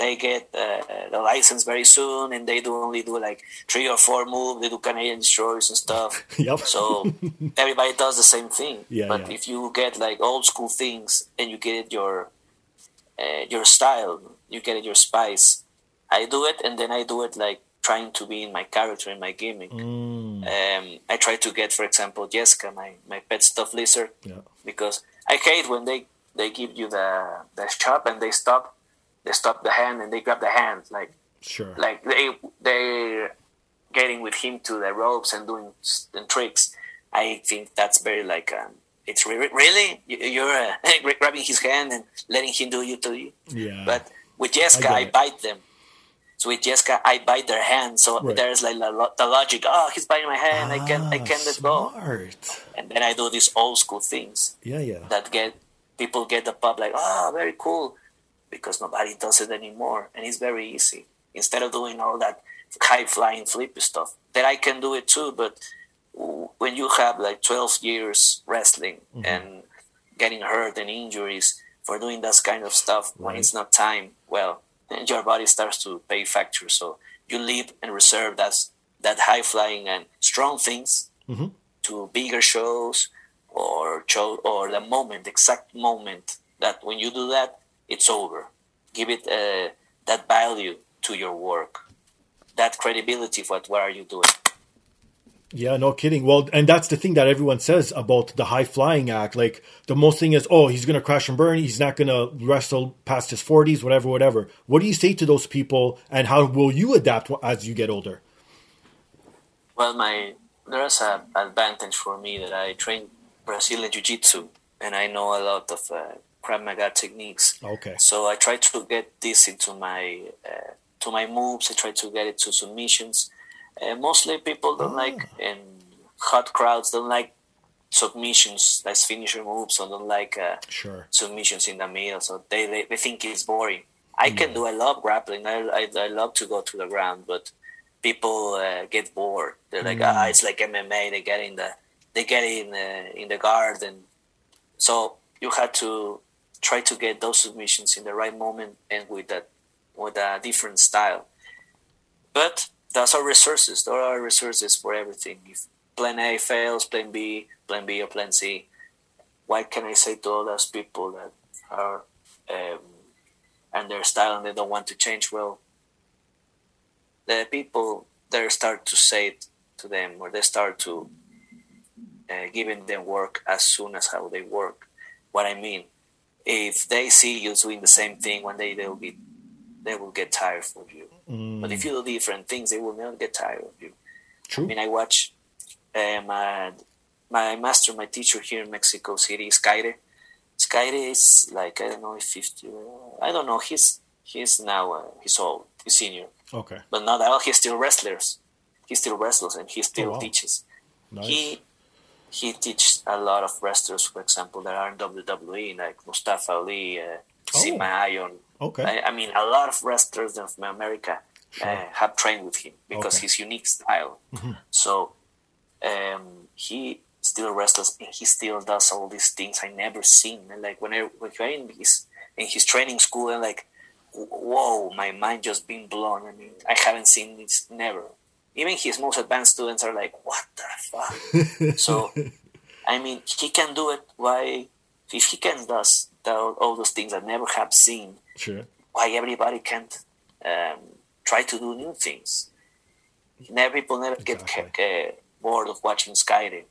they get uh, the license very soon, and they do only do like three or four moves. They do Canadian destroyers and stuff. Yep. So everybody does the same thing. Yeah, but yeah. if you get like old school things and you get your uh, your style, you get your spice. I do it, and then I do it like trying to be in my character in my gimmick. Mm, Um, I try to get, for example, Jessica, my, my pet stuffed lizard, yeah. because I hate when they, they give you the the shop and they stop they stop the hand and they grab the hand like Sure. like they they're getting with him to the ropes and doing and tricks. I think that's very like um, it's re- really You- you're uh, grabbing his hand and letting him do you to you. yeah. But with Jessica, I I, bite them. So with Jessica, I bite their hand. So Right. there's like the lo- the logic. Oh, he's biting my hand. I can't. I Ah, can't let go. And then I do these old school things Yeah, yeah. that get people get the pub like, oh, very cool, because nobody does it anymore, and it's very easy. Instead of doing all that high flying flippy stuff, that I can do it too. But when you have like twelve years wrestling Mm-hmm. and getting hurt and injuries for doing that kind of stuff when it's not time, well, your body starts to pay factor. So you leave and reserve that that high flying and strong things Mhm. to bigger shows or show or the moment, exact moment that when you do that, it's over. Give it uh, that value to your work, that credibility. What what are you doing? Yeah, no kidding. Well, and that's the thing that everyone says about the high flying act. Like the most thing is, oh, he's gonna crash and burn. He's not gonna wrestle past his forties, whatever, whatever. What do you say to those people, and how will you adapt as you get older? Well, my there's a advantage for me that I train Brazilian Jiu Jitsu and I know a lot of uh, Krav Maga techniques. Okay. So I try to get this into my uh, to my moves. I try to get it to submissions. Uh, mostly people don't like and hot crowds don't like submissions as finisher moves or don't like uh, Sure. submissions in the middle. So they, they, they think it's boring. I can do. I love grappling. I, I, I love to go to the ground, but people uh, get bored. They're like, ah, it's like MMA. They get in the they get in the, in the guard, and so you had to try to get those submissions in the right moment and with that with a different style. But those are resources. There are resources for everything. If Plan A fails, Plan B, Plan B, or Plan C, what can I say to all those people that are um, and their style and they don't want to change? Well, the people they start to say it to them, or they start to uh, giving them work as soon as how they work. What I mean, if they see you doing the same thing, one day they will be they will get tired of you. But if you do different things, they will never get tired of you. True. I mean, I watch uh, my my master, my teacher here in Mexico City, Skayde. Skayde is like I don't know if fifty. I don't know. He's he's now uh, he's old. He's senior, Okay. but not at all. He's still wrestlers. He still wrestles and he still Oh, wow. teaches. Nice. He he teaches a lot of wrestlers, for example, that are in WWE, like Mustafa Ali, uh, Oh. Sima Ayon. okay. I, I mean, a lot of wrestlers from America Sure. uh, have trained with him because Okay. his unique style. So um, he still wrestles and he still does all these things I never seen. And like when I when you're in his in his training school, and like, whoa, my mind just been blown. I mean, I haven't seen this never. Even his most advanced students are like, what the fuck? so, I mean, he can do it. Why? If he can does the, all those things I never have seen, Sure. why everybody can't um, try to do new things. Never people never get Exactly. uh, bored of watching Skayde.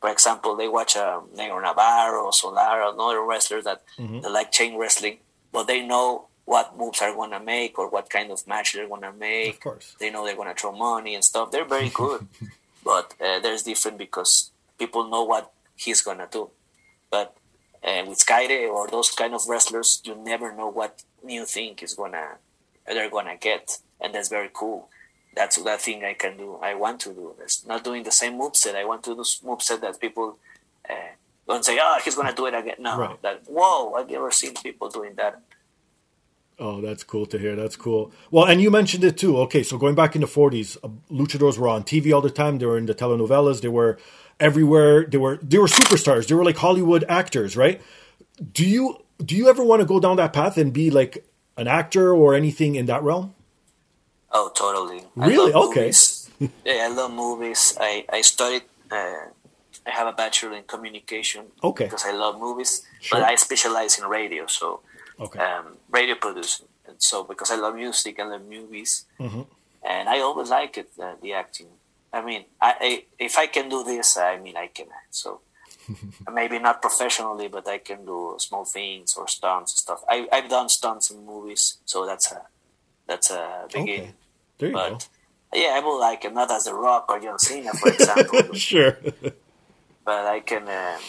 For example, they watch um, Negro Navarro, Solar, another wrestlers that Mm-hmm. they like chain wrestling, but they know what moves are gonna make or what kind of match they're gonna make. Of course. They know they're gonna throw money and stuff. They're very good, but uh, there's different because people know what he's gonna do. But uh, with Skayde or those kind of wrestlers, you never know what new thing is gonna they're gonna get, and that's very cool. That's that thing I can do. I want to do. It's not doing the same moveset. I want to do moveset that people uh, don't say, "Oh, he's gonna do it again." No, Right. that whoa, I've never seen people doing that. Oh, that's cool to hear. That's cool. Well, and you mentioned it too. Okay, so going back in the 40s, uh, luchadors were on TV all the time. They were in the telenovelas. They were everywhere. They were they were superstars. They were like Hollywood actors, right? Do you do you ever want to go down that path and be like an actor or anything in that realm? Oh, totally. Really? Okay. Yeah, I love movies. I I studied. Uh, I have a bachelor in communication. Okay. Because I love movies, Sure. but I specialize in radio, so Okay. um, radio producing. And so because I love music and love movies, Mm-hmm. and I always like it, uh, the acting. I mean, I, I if I can do this, I mean, I can. So maybe not professionally, but I can do small things or stunts and stuff. I, I've done stunts in movies, so that's a that's a beginning. okay. There you But yeah, I would like it not as a Rock or John Cena, for example. Sure. but I can um,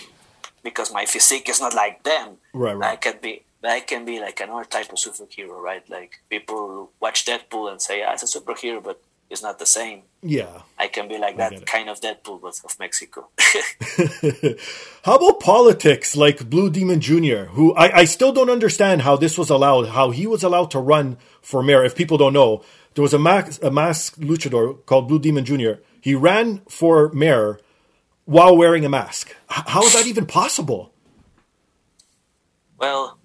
because my physique is not like them. Right, right. I can be. I can be like another type of superhero, right? Like people watch Deadpool and say, "Ah, it's a superhero," but it's not the same. yeah. I can be like that kind of Deadpool, but of Mexico. How about politics like Blue Demon Jr., who I, I still don't understand how this was allowed, how he was allowed to run for mayor. If people don't know, there was a, max, a masked luchador called Blue Demon Jr. He ran for mayor while wearing a mask. How is that even possible? well,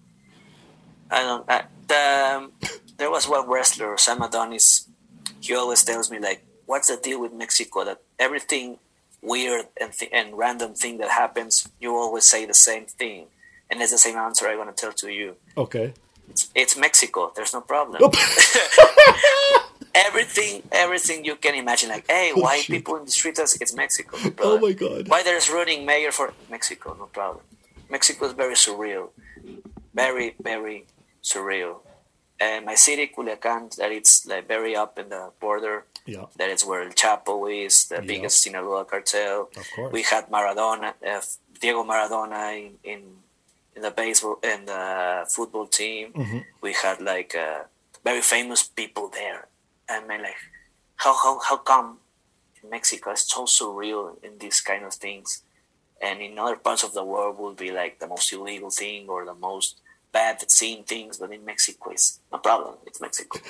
I don't. I, the, um, there was one wrestler, Sam Adonis. He always tells me like, "What's the deal with Mexico? That everything weird and th- and random thing that happens, you always say the same thing, and it's the same answer I'm gonna tell to you. Okay. It's, it's Mexico. There's no problem. Nope. everything, everything you can imagine. Like, hey, why Oh, people in the streets? It's Mexico. no Oh my God. Why there's running mayor for Mexico? No problem. Mexico is very surreal, very very surreal. And my city, Culiacan, that it's like very up in the border. Yeah. That is where El Chapo is, the Yeah. biggest Sinaloa cartel. Of course. We had Maradona, uh, Diego Maradona in, in in the baseball and the football team. Mm-hmm. We had like uh, very famous people there. I mean, like, how how how come in Mexico it's so surreal in these kind of things, and in other parts of the world will be like the most illegal thing or the most bad seen things, but in Mexico it's no problem. It's Mexico.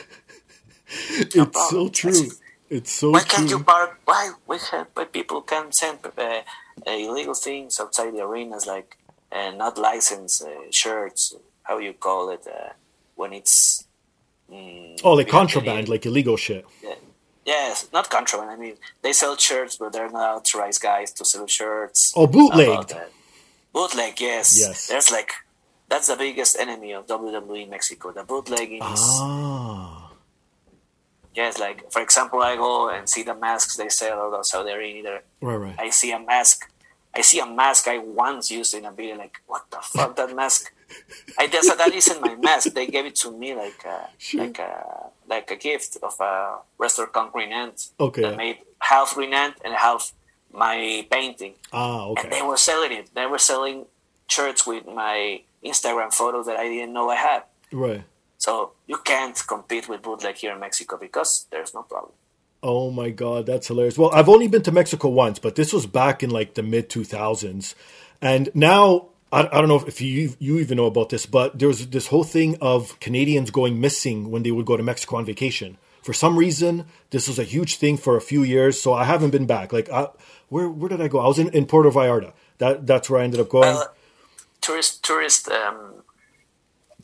It's so problem. true. It's so Why can't you park? Why we have why people can send uh, uh, illegal things outside the arenas like uh, not licensed uh, shirts? How you call it uh, when it's mm, Oh, like contraband, like illegal shit. Yeah. yes, not contraband. I mean, they sell shirts, but they're not authorized guys to sell shirts. Oh, that. Bootleg, yes. Yes. There's like that's the biggest enemy of WWE in Mexico. The bootlegging is Ah. yes. Like for example, I go and see the masks they sell or the Saudi Arabia. Right, right. I see a mask. I see a mask I once used in a video. Like, what the fuck, that mask? I guess that isn't my mask. They gave it to me like a, Sure. like a like a gift of a restaurant Green Ant Okay. that made half Green Ant and half my painting. Ah, And they were selling it. They were selling shirts with my Instagram photos that I didn't know I had. Right. So you can't compete with bootleg here in Mexico because there's no problem. Oh my god, that's hilarious. Well, I've only been to Mexico once, but this was back in like the mid 2000s. And now I, I don't know if you you even know about this, but there was this whole thing of Canadians going missing when they would go to Mexico on vacation. For some reason, this was a huge thing for a few years, so I haven't been back. Like, I, where where did I go? I was in, in Puerto Vallarta. That that's where I ended up going. Well, tourist, tourist, um,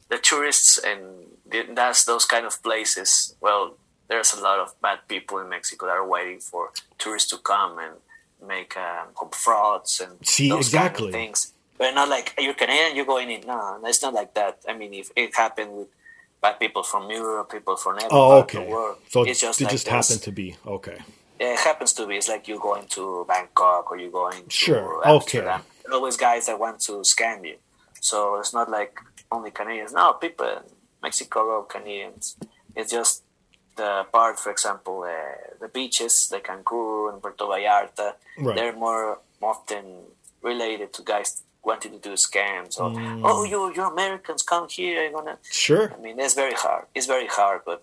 the tourists and the- that's those kind of places. Well, there's a lot of bad people in Mexico that are waiting for tourists to come and make um, frauds and See, those exactly. kind of things. But not like you're Canadian, you're going in. No, it's not like that. I mean, if it happened with bad people from Europe, people from every oh, okay. the world, So it's just it like just happened to be okay. yeah, it happens to be. It's like you're going to Bangkok or you're going to Sure, Amsterdam. okay. Always guys that want to scam you. So it's not like only Canadians. No, people in Mexico Canadians. It's just the part, for example, uh, the beaches like Cancun and Puerto Vallarta. Right. They're more often related to guys wanting to do scams or Mm. oh you you Americans come here you're gonna Sure. I mean, it's very hard. It's very hard, but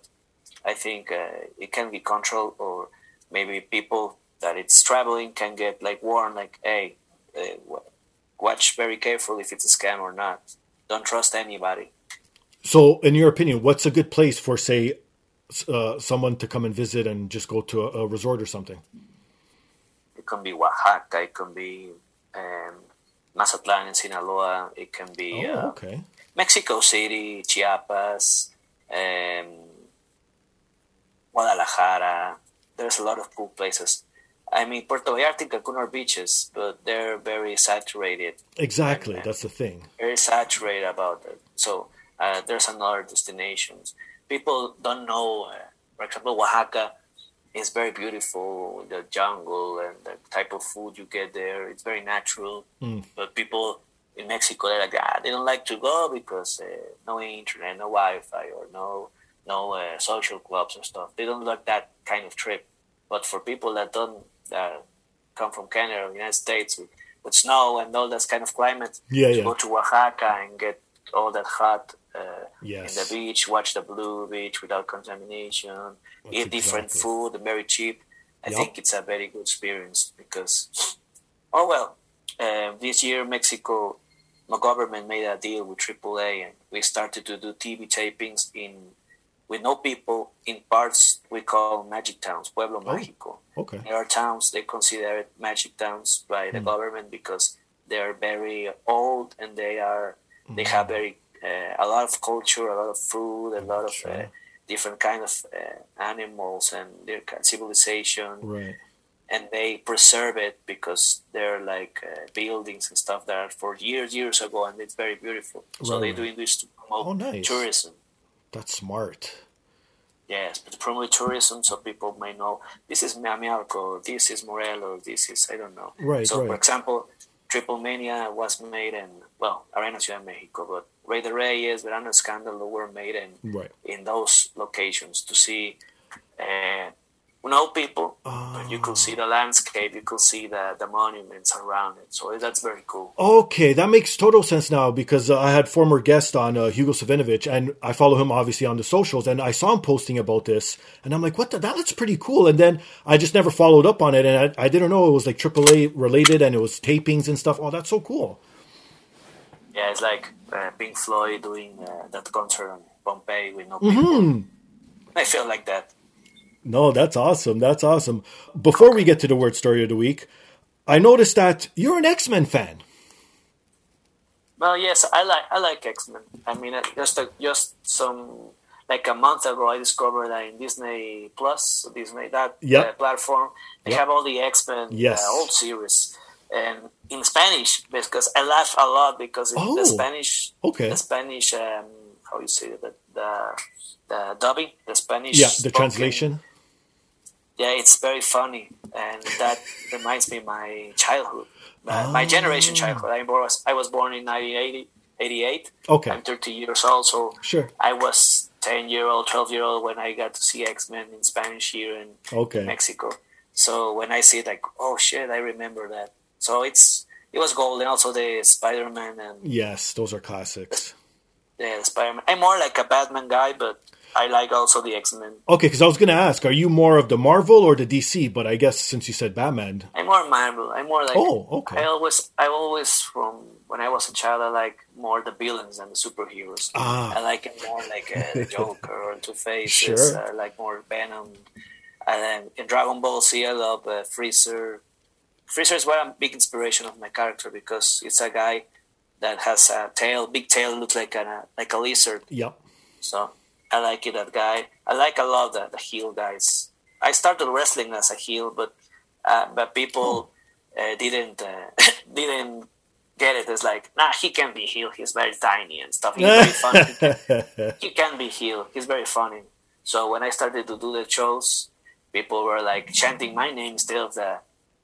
I think uh, it can be controlled, or maybe people that it's traveling can get like warned, like, "Hey, uh, watch very careful if it's a scam or not. Don't trust anybody." So, in your opinion, what's a good place for, say, uh, someone to come and visit and just go to a, a resort or something? It can be Oaxaca, it can be um, Mazatlan in Sinaloa, it can be Oh, uh. Mexico City, Chiapas, um, Guadalajara. There's a lot of cool places. I mean, Puerto Vallarta and Cancun are beaches, but they're very saturated. Exactly, that's the thing. Very saturated about it. So uh, there's another destinations. People don't know. Uh, for example, Oaxaca is very beautiful. The jungle and the type of food you get there, it's very natural. Mm. But people in Mexico, they're like, ah, they don't like to go because uh, no internet, no Wi-Fi, or no no uh, social clubs and stuff. They don't like that kind of trip. But for people that don't that come from Canada or United States with, with snow and all that kind of climate, Yeah, to yeah. go to Oaxaca and get all that hot uh, Yes. in the beach, watch the blue beach without contamination, eat different exactly. food, very cheap. I Yup. think it's a very good experience because, oh well, uh, this year Mexico, my government made a deal with AAA, and we started to do TV tapings in with know people in parts we call magic towns, Pueblo Oh. Mágico. Okay. There are towns they consider it magic towns by the government because they are very old and they are they Hmm. have very uh, a lot of culture, a lot of food, a lot of uh, different kind of uh, animals and their civilization, Right. and they preserve it because they're like uh, buildings and stuff that are for years years ago, and it's very beautiful. So Right, they're doing this to promote Oh, nice. tourism. That's smart. Yes, but promote tourism, so people may know this is Miamiarco, this is Morelos, this is I don't know. Right, So, right. for example, Triple Mania was made in well, Arena Ciudad de Mexico, but Rey de Reyes, Verano Scandal were made in Right. in those locations to see uh, no people, but you could see the landscape, you could see the, the monuments around it. So that's very cool. Okay, that makes total sense now because uh, I had former guest on uh, Hugo Savinovich, and I follow him obviously on the socials, and I saw him posting about this, and I'm like, "What? The, that looks pretty cool." And then I just never followed up on it, and I, I didn't know it was like AAA related, and it was tapings and stuff. Oh, that's so cool. Yeah, it's like uh, Pink Floyd doing uh, that concert in Pompeii with no people. I feel like that. No, that's awesome. That's awesome. Before we get to the word story of the week, I noticed that you're an X Men fan. Well, yes, I like I like X Men. I mean, uh, just a, just some like a month ago, I discovered that in Disney Plus, Disney that Yep. uh, platform, they Yep. have all the X Men Yes. uh, old series and in Spanish because I laugh a lot because in Oh, the Spanish, okay. the Spanish, um, how you say it, the the, the dubbing, the Spanish, Yeah, the spoken- translation. Yeah, it's very funny, and that reminds me of my childhood, uh, my generation childhood. I was I was born in 1980, 88. Okay. I'm 30 years old, so Sure. I was 10 year old, 12 year old when I got to see X Men in Spanish here in Okay. Mexico. So when I see it, like, oh shit, I remember that. So it's it was gold, and also the Spider Man and Yes, those are classics. the Spider Man. I'm more like a Batman guy, but I like also the X Men. Okay, because I was going to ask, are you more of the Marvel or the DC? But I guess since you said Batman, I'm more Marvel. I'm more like Oh, okay. I always I always from when I was a child I like more the villains than the superheroes. Ah. I like it more like uh, the Joker or Two Faces. Sure. I like more Venom. And then in Dragon Ball Z I love uh, Freezer. Freezer is one big inspiration of my character because it's a guy that has a tail, big tail, looks like a like a lizard. yep. So I like it, that guy. I like a lot the, the heel guys. I started wrestling as a heel, but uh, but people uh, didn't uh, didn't get it. It's like, nah, he can be heel. He's very tiny and stuff. He's very funny. He can, be heel. He's very funny. So when I started to do the shows, people were like chanting my name instead of the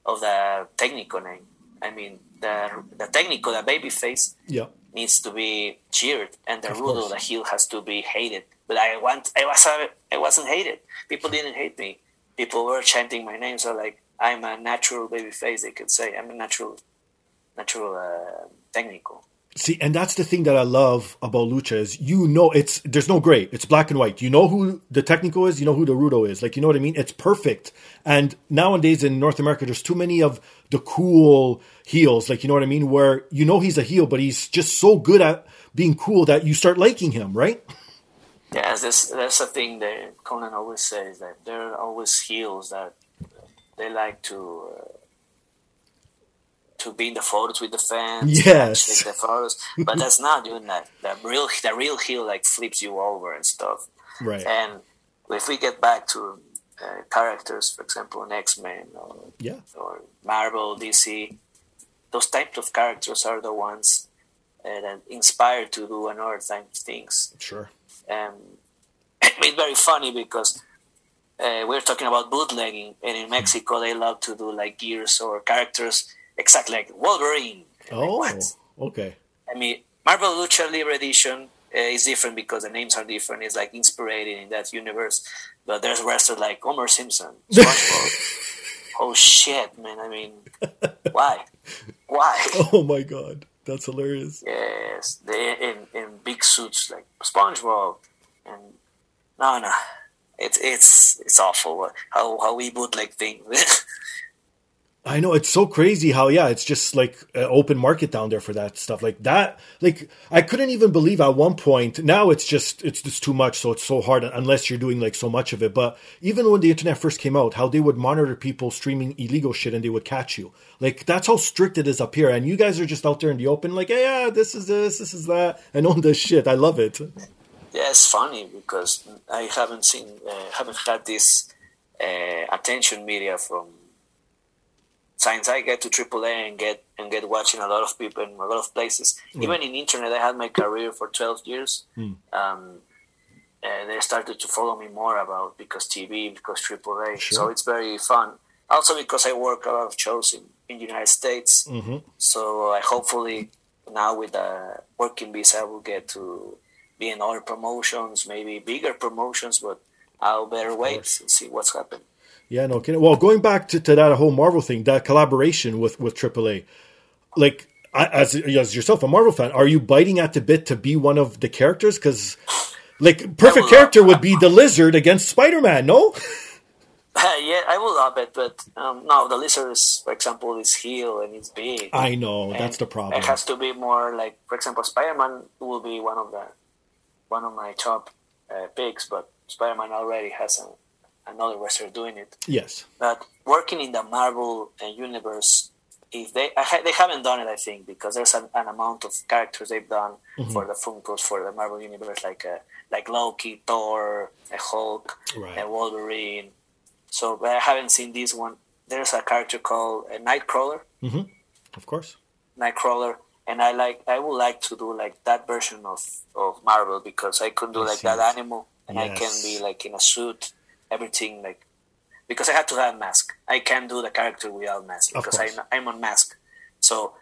of the technical name. I mean, the the technical, the baby face Yep. Needs to be cheered, and the Of Rudo, the heel, has to be hated. But I want, I was, I wasn't hated. People didn't hate me. People were chanting my name, so like I'm a natural baby face. They could say I'm a natural, natural uh, technical. See, and that's the thing that I love about lucha is you know it's there's no gray. It's black and white. You know who the technical is. You know who the rudo is. Like you know what I mean. It's perfect. And nowadays in North America, there's too many of the cool heels. Like you know what I mean, where you know he's a heel, but he's just so good at being cool that you start liking him, right? Yeah, that's that's the thing that Konnan always says that there are always heels that they like to uh, to be in the photos with the fans. Yes. take the photos, but that's not doing that. The real the real heel like flips you over and stuff. Right. And if we get back to uh, characters, for example, in X Men or Yeah. or Marvel, DC, those types of characters are the ones uh, that inspire to do another type of things. Sure. Um, it's very funny because uh, we're talking about bootlegging, and in Mexico they love to do like gears or characters exactly like Wolverine. Oh, What? okay. I mean, Marvel Lucha Libre Edition uh, is different because the names are different. It's like inspired in that universe. But there's wrestlers like Homer Simpson, SpongeBob. oh shit, man! I mean, why? Why? Oh my god, that's hilarious. Yes, they in in big suits like SpongeBob, and no, no, it's it's it's awful how how we bootleg things. I know it's so crazy how yeah, it's just like open market down there for that stuff like that. Like I couldn't even believe at one point. Now it's just it's just too much, so it's so hard unless you're doing like so much of it. But even when the internet first came out, how they would monitor people streaming illegal shit and they would catch you. Like that's how strict it is up here. And you guys are just out there in the open, like hey, yeah, this is this, this is that, and on this shit. I love it. yeah, it's funny because I haven't seen uh, haven't had this uh, attention media from since I get to AAA and get and get watching a lot of people in a lot of places. Even in internet, I had my career for twelve years. Um, and they started to follow me more about because TV, because AAA. Sure. So it's very fun. Also because I work a lot of shows in, in the United States. hmm So I hopefully now with the working visa, I will get to be in other promotions, maybe bigger promotions, but I'll better wait and see what's happened. Yeah, no kidding. Well, going back to, to that whole Marvel thing, that collaboration with with AAA, like I- as as yourself a Marvel fan, are you biting at the bit to be one of the characters? Because like perfect character would be the Lizard against Spider Man. No, yeah, I will love it, but um, no, the lizard is, for example, is heel and it's big. I know that's the problem. It has to be more like, for example, Spider-Man will be one of the one of my top uh, picks, but Spider-Man already has a, another wrestler doing it. Yes, But working in the Marvel uh, universe, if they I ha- they haven't done it, I think, because there's an, an amount of characters they've done for the Funkos for the Marvel universe, like uh, like Loki, Thor, a Hulk, Right. and Wolverine. So, but I haven't seen this one. There's a character called uh, Nightcrawler. of course. Nightcrawler, and I like I would like to do like that version of of Marvel because I could do I like that it. animal, and I can be like in a suit, everything like because I had to have a mask. I can't do the character without mask because. I'm I'm on mask. So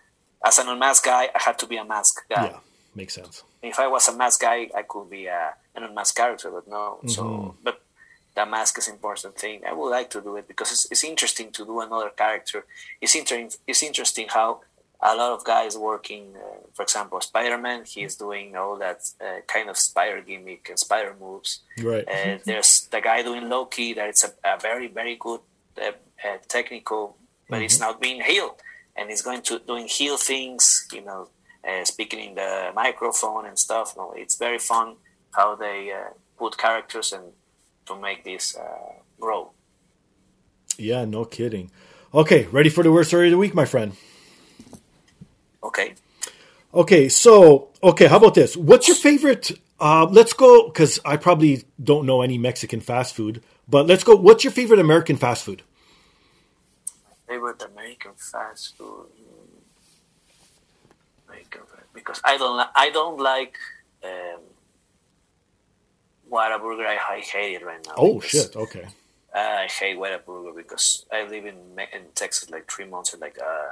as an unmasked guy, I had to be a mask guy. Yeah, makes sense. If I was a masked guy, I could be a, an unmasked character, but no. Mm-hmm. So, but the mask is important thing. I would like to do it because it's, it's interesting to do another character. It's interesting. It's interesting how a lot of guys working, uh, for example, Spider Man. He's doing all that uh, kind of spider gimmick and spider moves. Right. Uh, there's the guy doing Loki. That it's a, a very very good uh, uh, technical, but it's not being healed, and he's going to doing heal things. You know, uh, speaking in the microphone and stuff. No, it's very fun how they uh, put characters and to make this uh, grow. Yeah, no kidding. Okay, ready for the worst story of the week, my friend? Okay. Okay, so okay, how about this? What's your favorite? Uh, let's go because I probably don't know any Mexican fast food, but let's go. What's your favorite American fast food? Favorite American fast food. Hmm. Because I don't I don't like um, Whataburger. I, I hate it right now. Oh shit! Okay, I hate Whataburger because I live in in Texas like three months. and like uh,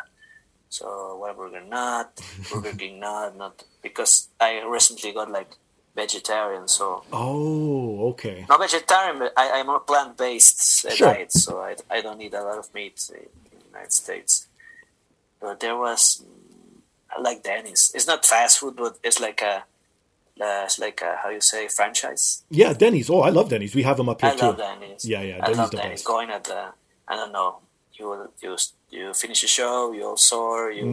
so why Burger not Burger King not not because I recently got like vegetarian. So oh okay, not vegetarian, but I, I'm on a plant based Sure. diet, so I, I don't eat a lot of meat in the United States. But there was mm, I like Denny's. It's not fast food, but it's like a uh, it's like a, how you say franchise. yeah, Denny's. Oh, I love Denny's. We have them up here I too. love Denny's. Yeah, yeah, I Denny's love the Denny's. best. Going at the, I don't know, you will you you finish the show, you all sore, you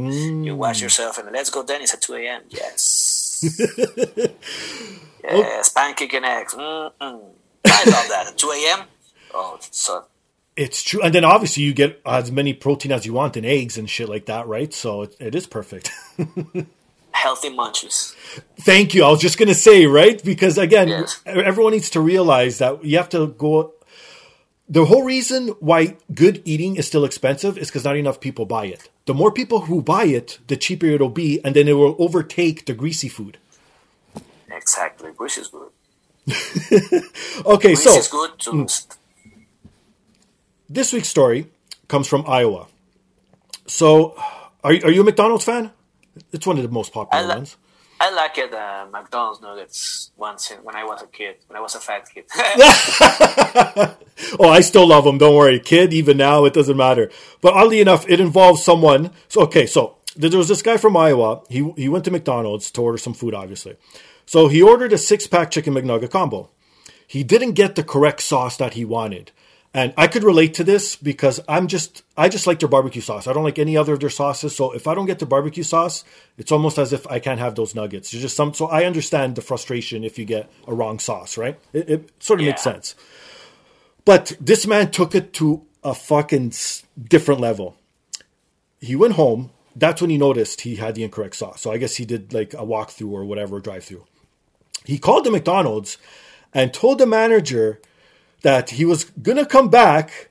you Mm. wash yourself, and let's go Denny's at two a.m. Yes, yes, pancake and eggs. Mm-mm. I love that at two a.m. Oh, so It's true, and then obviously you get as many protein as you want in eggs and shit like that, right? So it, it is perfect. healthy munchies. Thank you. I was just going to say, right? Because again, Yes. everyone needs to realize that you have to go. The whole reason why good eating is still expensive is because not enough people buy it. The more people who buy it, the cheaper it'll be, and then it will overtake the greasy food. Exactly, grease is good. Okay, Grease so is good to mm. this week's story comes from Iowa. So, are, are you a McDonald's fan? It's one of the most popular li- ones. I like it uh, McDonald's nuggets once in, when I was a kid, when I was a fat kid. Oh, I still love them. Don't worry, kid. Even now, it doesn't matter. But oddly enough, it involves someone. So okay, so there was this guy from Iowa. He he went to McDonald's to order some food, obviously. So he ordered a six pack chicken McNugget combo. He didn't get the correct sauce that he wanted, and I could relate to this because I'm just I just like their barbecue sauce. I don't like any other of their sauces. So if I don't get the barbecue sauce, it's almost as if I can't have those nuggets. There's just some. So I understand the frustration if you get a wrong sauce, right? It, it sort of makes sense. But this man took it to a fucking different level. He went home. That's when he noticed he had the incorrect sauce. So I guess he did like a walkthrough or whatever, drive through. He called the McDonald's and told the manager that he was going to come back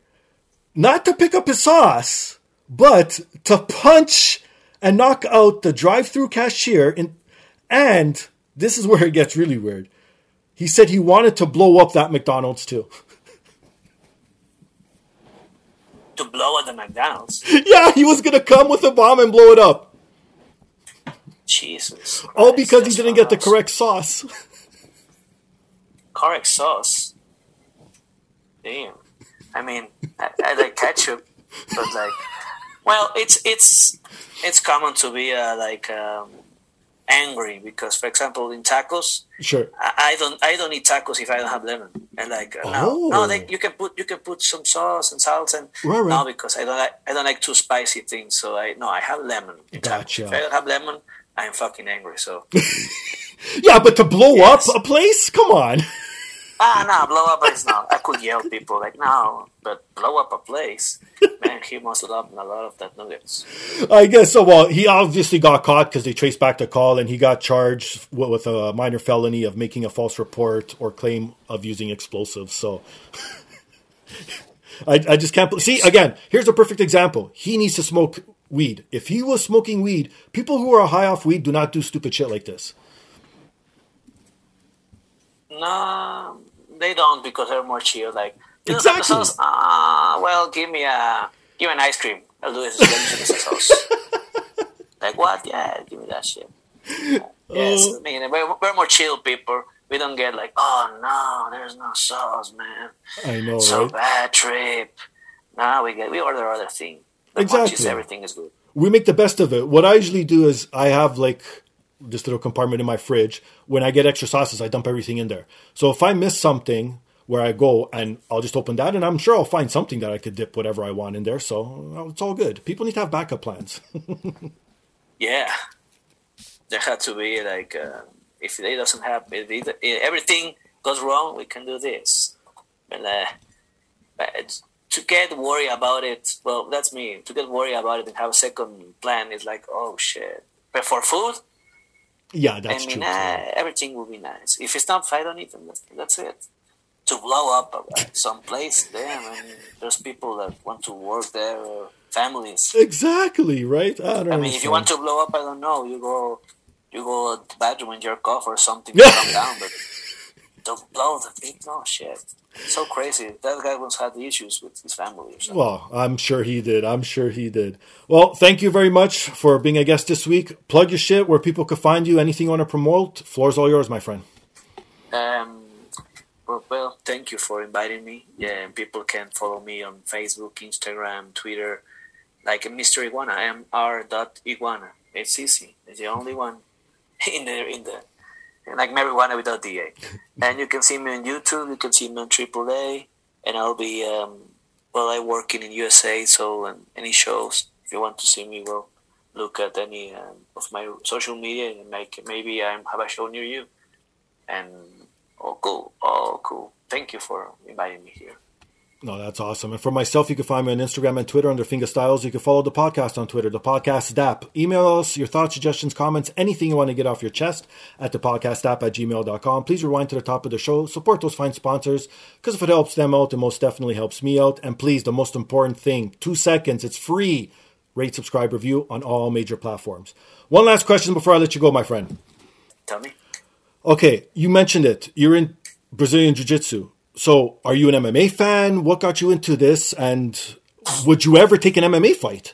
not to pick up his sauce, but to punch and knock out the drive through cashier. In, and this is where it gets really weird. He said he wanted to blow up that McDonald's too. to blow up the McDonald's. Yeah, he was gonna come with a bomb and blow it up. Jesus. All because he didn't get the correct sauce. correct sauce. Damn. I mean, I, I like ketchup, but like, well, it's it's it's common to be uh, like um, angry because, for example, in tacos, Sure. I, I don't I don't eat tacos if I don't have lemon. And like, uh, Oh. no, no, they, you can put you can put some sauce and salt and Right, right. no, because I don't like I don't like too spicy things. So I no, I have lemon. Gotcha. tacos. If I don't have lemon, I'm fucking angry. So Yeah, but to blow Yes. up a place? Come on. ah, no, blow up is not. I could yell people like no, but blow up a place. Man, he must love a lot of that nuggets. I guess so. Well, he obviously got caught because they traced back the call and he got charged with a minor felony of making a false report or claim of using explosives. So I, I just can't. See, again, here's a perfect example. He needs to smoke weed. If he was smoking weed, people who are high off weed do not do stupid shit like this. No, they don't because they're more chill. Like Exactly. sauce, ah, well, give me a give me an ice cream. I'll do this. Sauce. like what? Yeah, give me that shit. Yes, Oh. I mean we're, we're more chill people. We don't get like, oh no, there's no sauce, man. I know, so right? bad trip. Now we get we order other thing. The Exactly. munchies, everything is good. we make the best of it. What I usually do is I have like this little compartment in my fridge. When I get extra sauces, I dump everything in there. So if I miss something where I go and I'll just open that and I'm sure I'll find something that I could dip whatever I want in there. So it's all good. People need to have backup plans. Yeah, there had to be like uh, if it doesn't have if, they, if everything goes wrong, we can do this. But, uh, but to get worried about it, well, that's me. To get worried about it and have a second plan is like, oh shit. But for food, yeah, that's I mean, true. uh, everything will be nice. If it's not, I don't eat. That's, that's it. To blow up uh, some place, there, I mean, there's people that want to work there or families. Exactly, right? I, don't I mean, if you want to blow up, I don't know. You go, you go to the bathroom and jerk off or something to calm down. But don't blow the big no shit. So crazy. That guy once had the issues with his family or something. Well, I'm sure he did. I'm sure he did. Well, thank you very much for being a guest this week. Plug your shit where people could find you. Anything you want to promote, floor's all yours, my friend. Um, well, thank you for inviting me. Yeah, and people can follow me on Facebook, Instagram, Twitter, like Mr. Iguana. I am r dot iguana. It's easy. It's the only one in the in the like marijuana without da. and you can see me on YouTube. You can see me on AAA, and I'll be um, well. I working in USA, so um, any shows if you want to see me, well, look at any um, of my social media and make maybe I have a show near you. And oh, cool, oh, cool. Thank you for inviting me here. No, that's awesome. And for myself, you can find me on Instagram and Twitter under Finger Styles. You can follow the podcast on Twitter, the podcast app. Email us your thoughts, suggestions, comments, anything you want to get off your chest at the podcast app at gmail.com. Please rewind to the top of the show. Support those fine sponsors because if it helps them out, it most definitely helps me out. And please, the most important thing two seconds, it's free. Rate, subscribe, review on all major platforms. One last question before I let you go, my friend. Tell me. Okay, you mentioned it. You're in Brazilian Jiu Jitsu. So, are you an MMA fan? What got you into this? And would you ever take an MMA fight?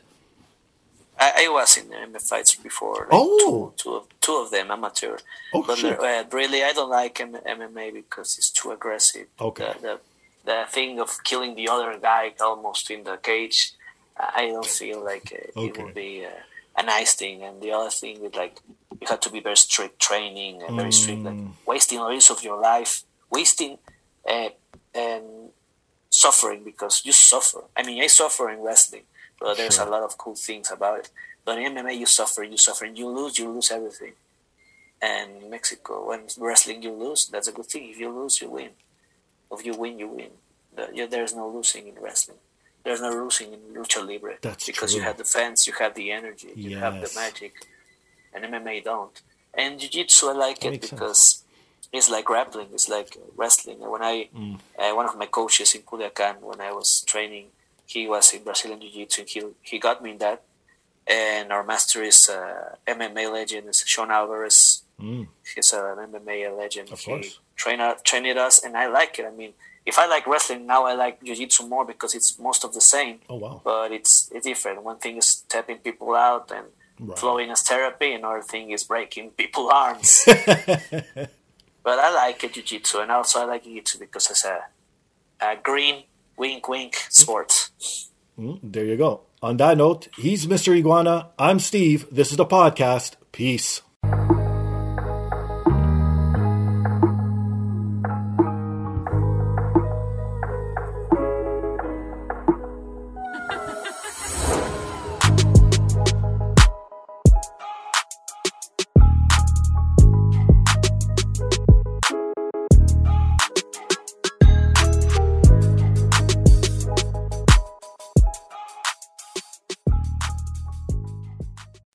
I, I was in MMA fights before. Like Oh. two, two, of, two of them amateur. Oh, but shit. uh, really, I don't like M- MMA because it's too aggressive. Okay. The, the, the thing of killing the other guy almost in the cage, I don't feel like uh, it would be uh, a nice thing. And the other thing is like you have to be very strict training and very strict, like Mm. wasting years of your life, wasting uh, and suffering because you suffer. I mean, I suffer in wrestling, but there's Sure. a lot of cool things about it. But in MMA, you suffer, you suffer, and you lose, you lose everything. And in Mexico, when wrestling, you lose. That's a good thing. If you lose, you win. If you win, you win. Yeah, There's no losing in wrestling. There's no losing in lucha libre That's because you have the fans, you have the energy, you have the magic, and MMA don't. And jiu-jitsu, I like That it because. sense. It's like grappling, it's like wrestling. When I, Mm. uh, one of my coaches in Culiacan, when I was training, he was in Brazilian Jiu-Jitsu. He he got me in that. And our master is uh, MMA legend, is Sean Alvarez. Mm. He's an MMA legend. Of he course. trained trained us, and I like it. I mean, if I like wrestling now, I like jiu-jitsu more because it's most of the same Oh, wow. but it's it's different. One thing is tapping people out and Right. flowing as therapy, and another thing is breaking people's arms. but I like it, jiu-jitsu, and also I like jiu-jitsu because it's a, a green wink wink sport. Mm, there you go. On that note, he's Mr. Iguana. I'm Steve. This is the podcast. Peace.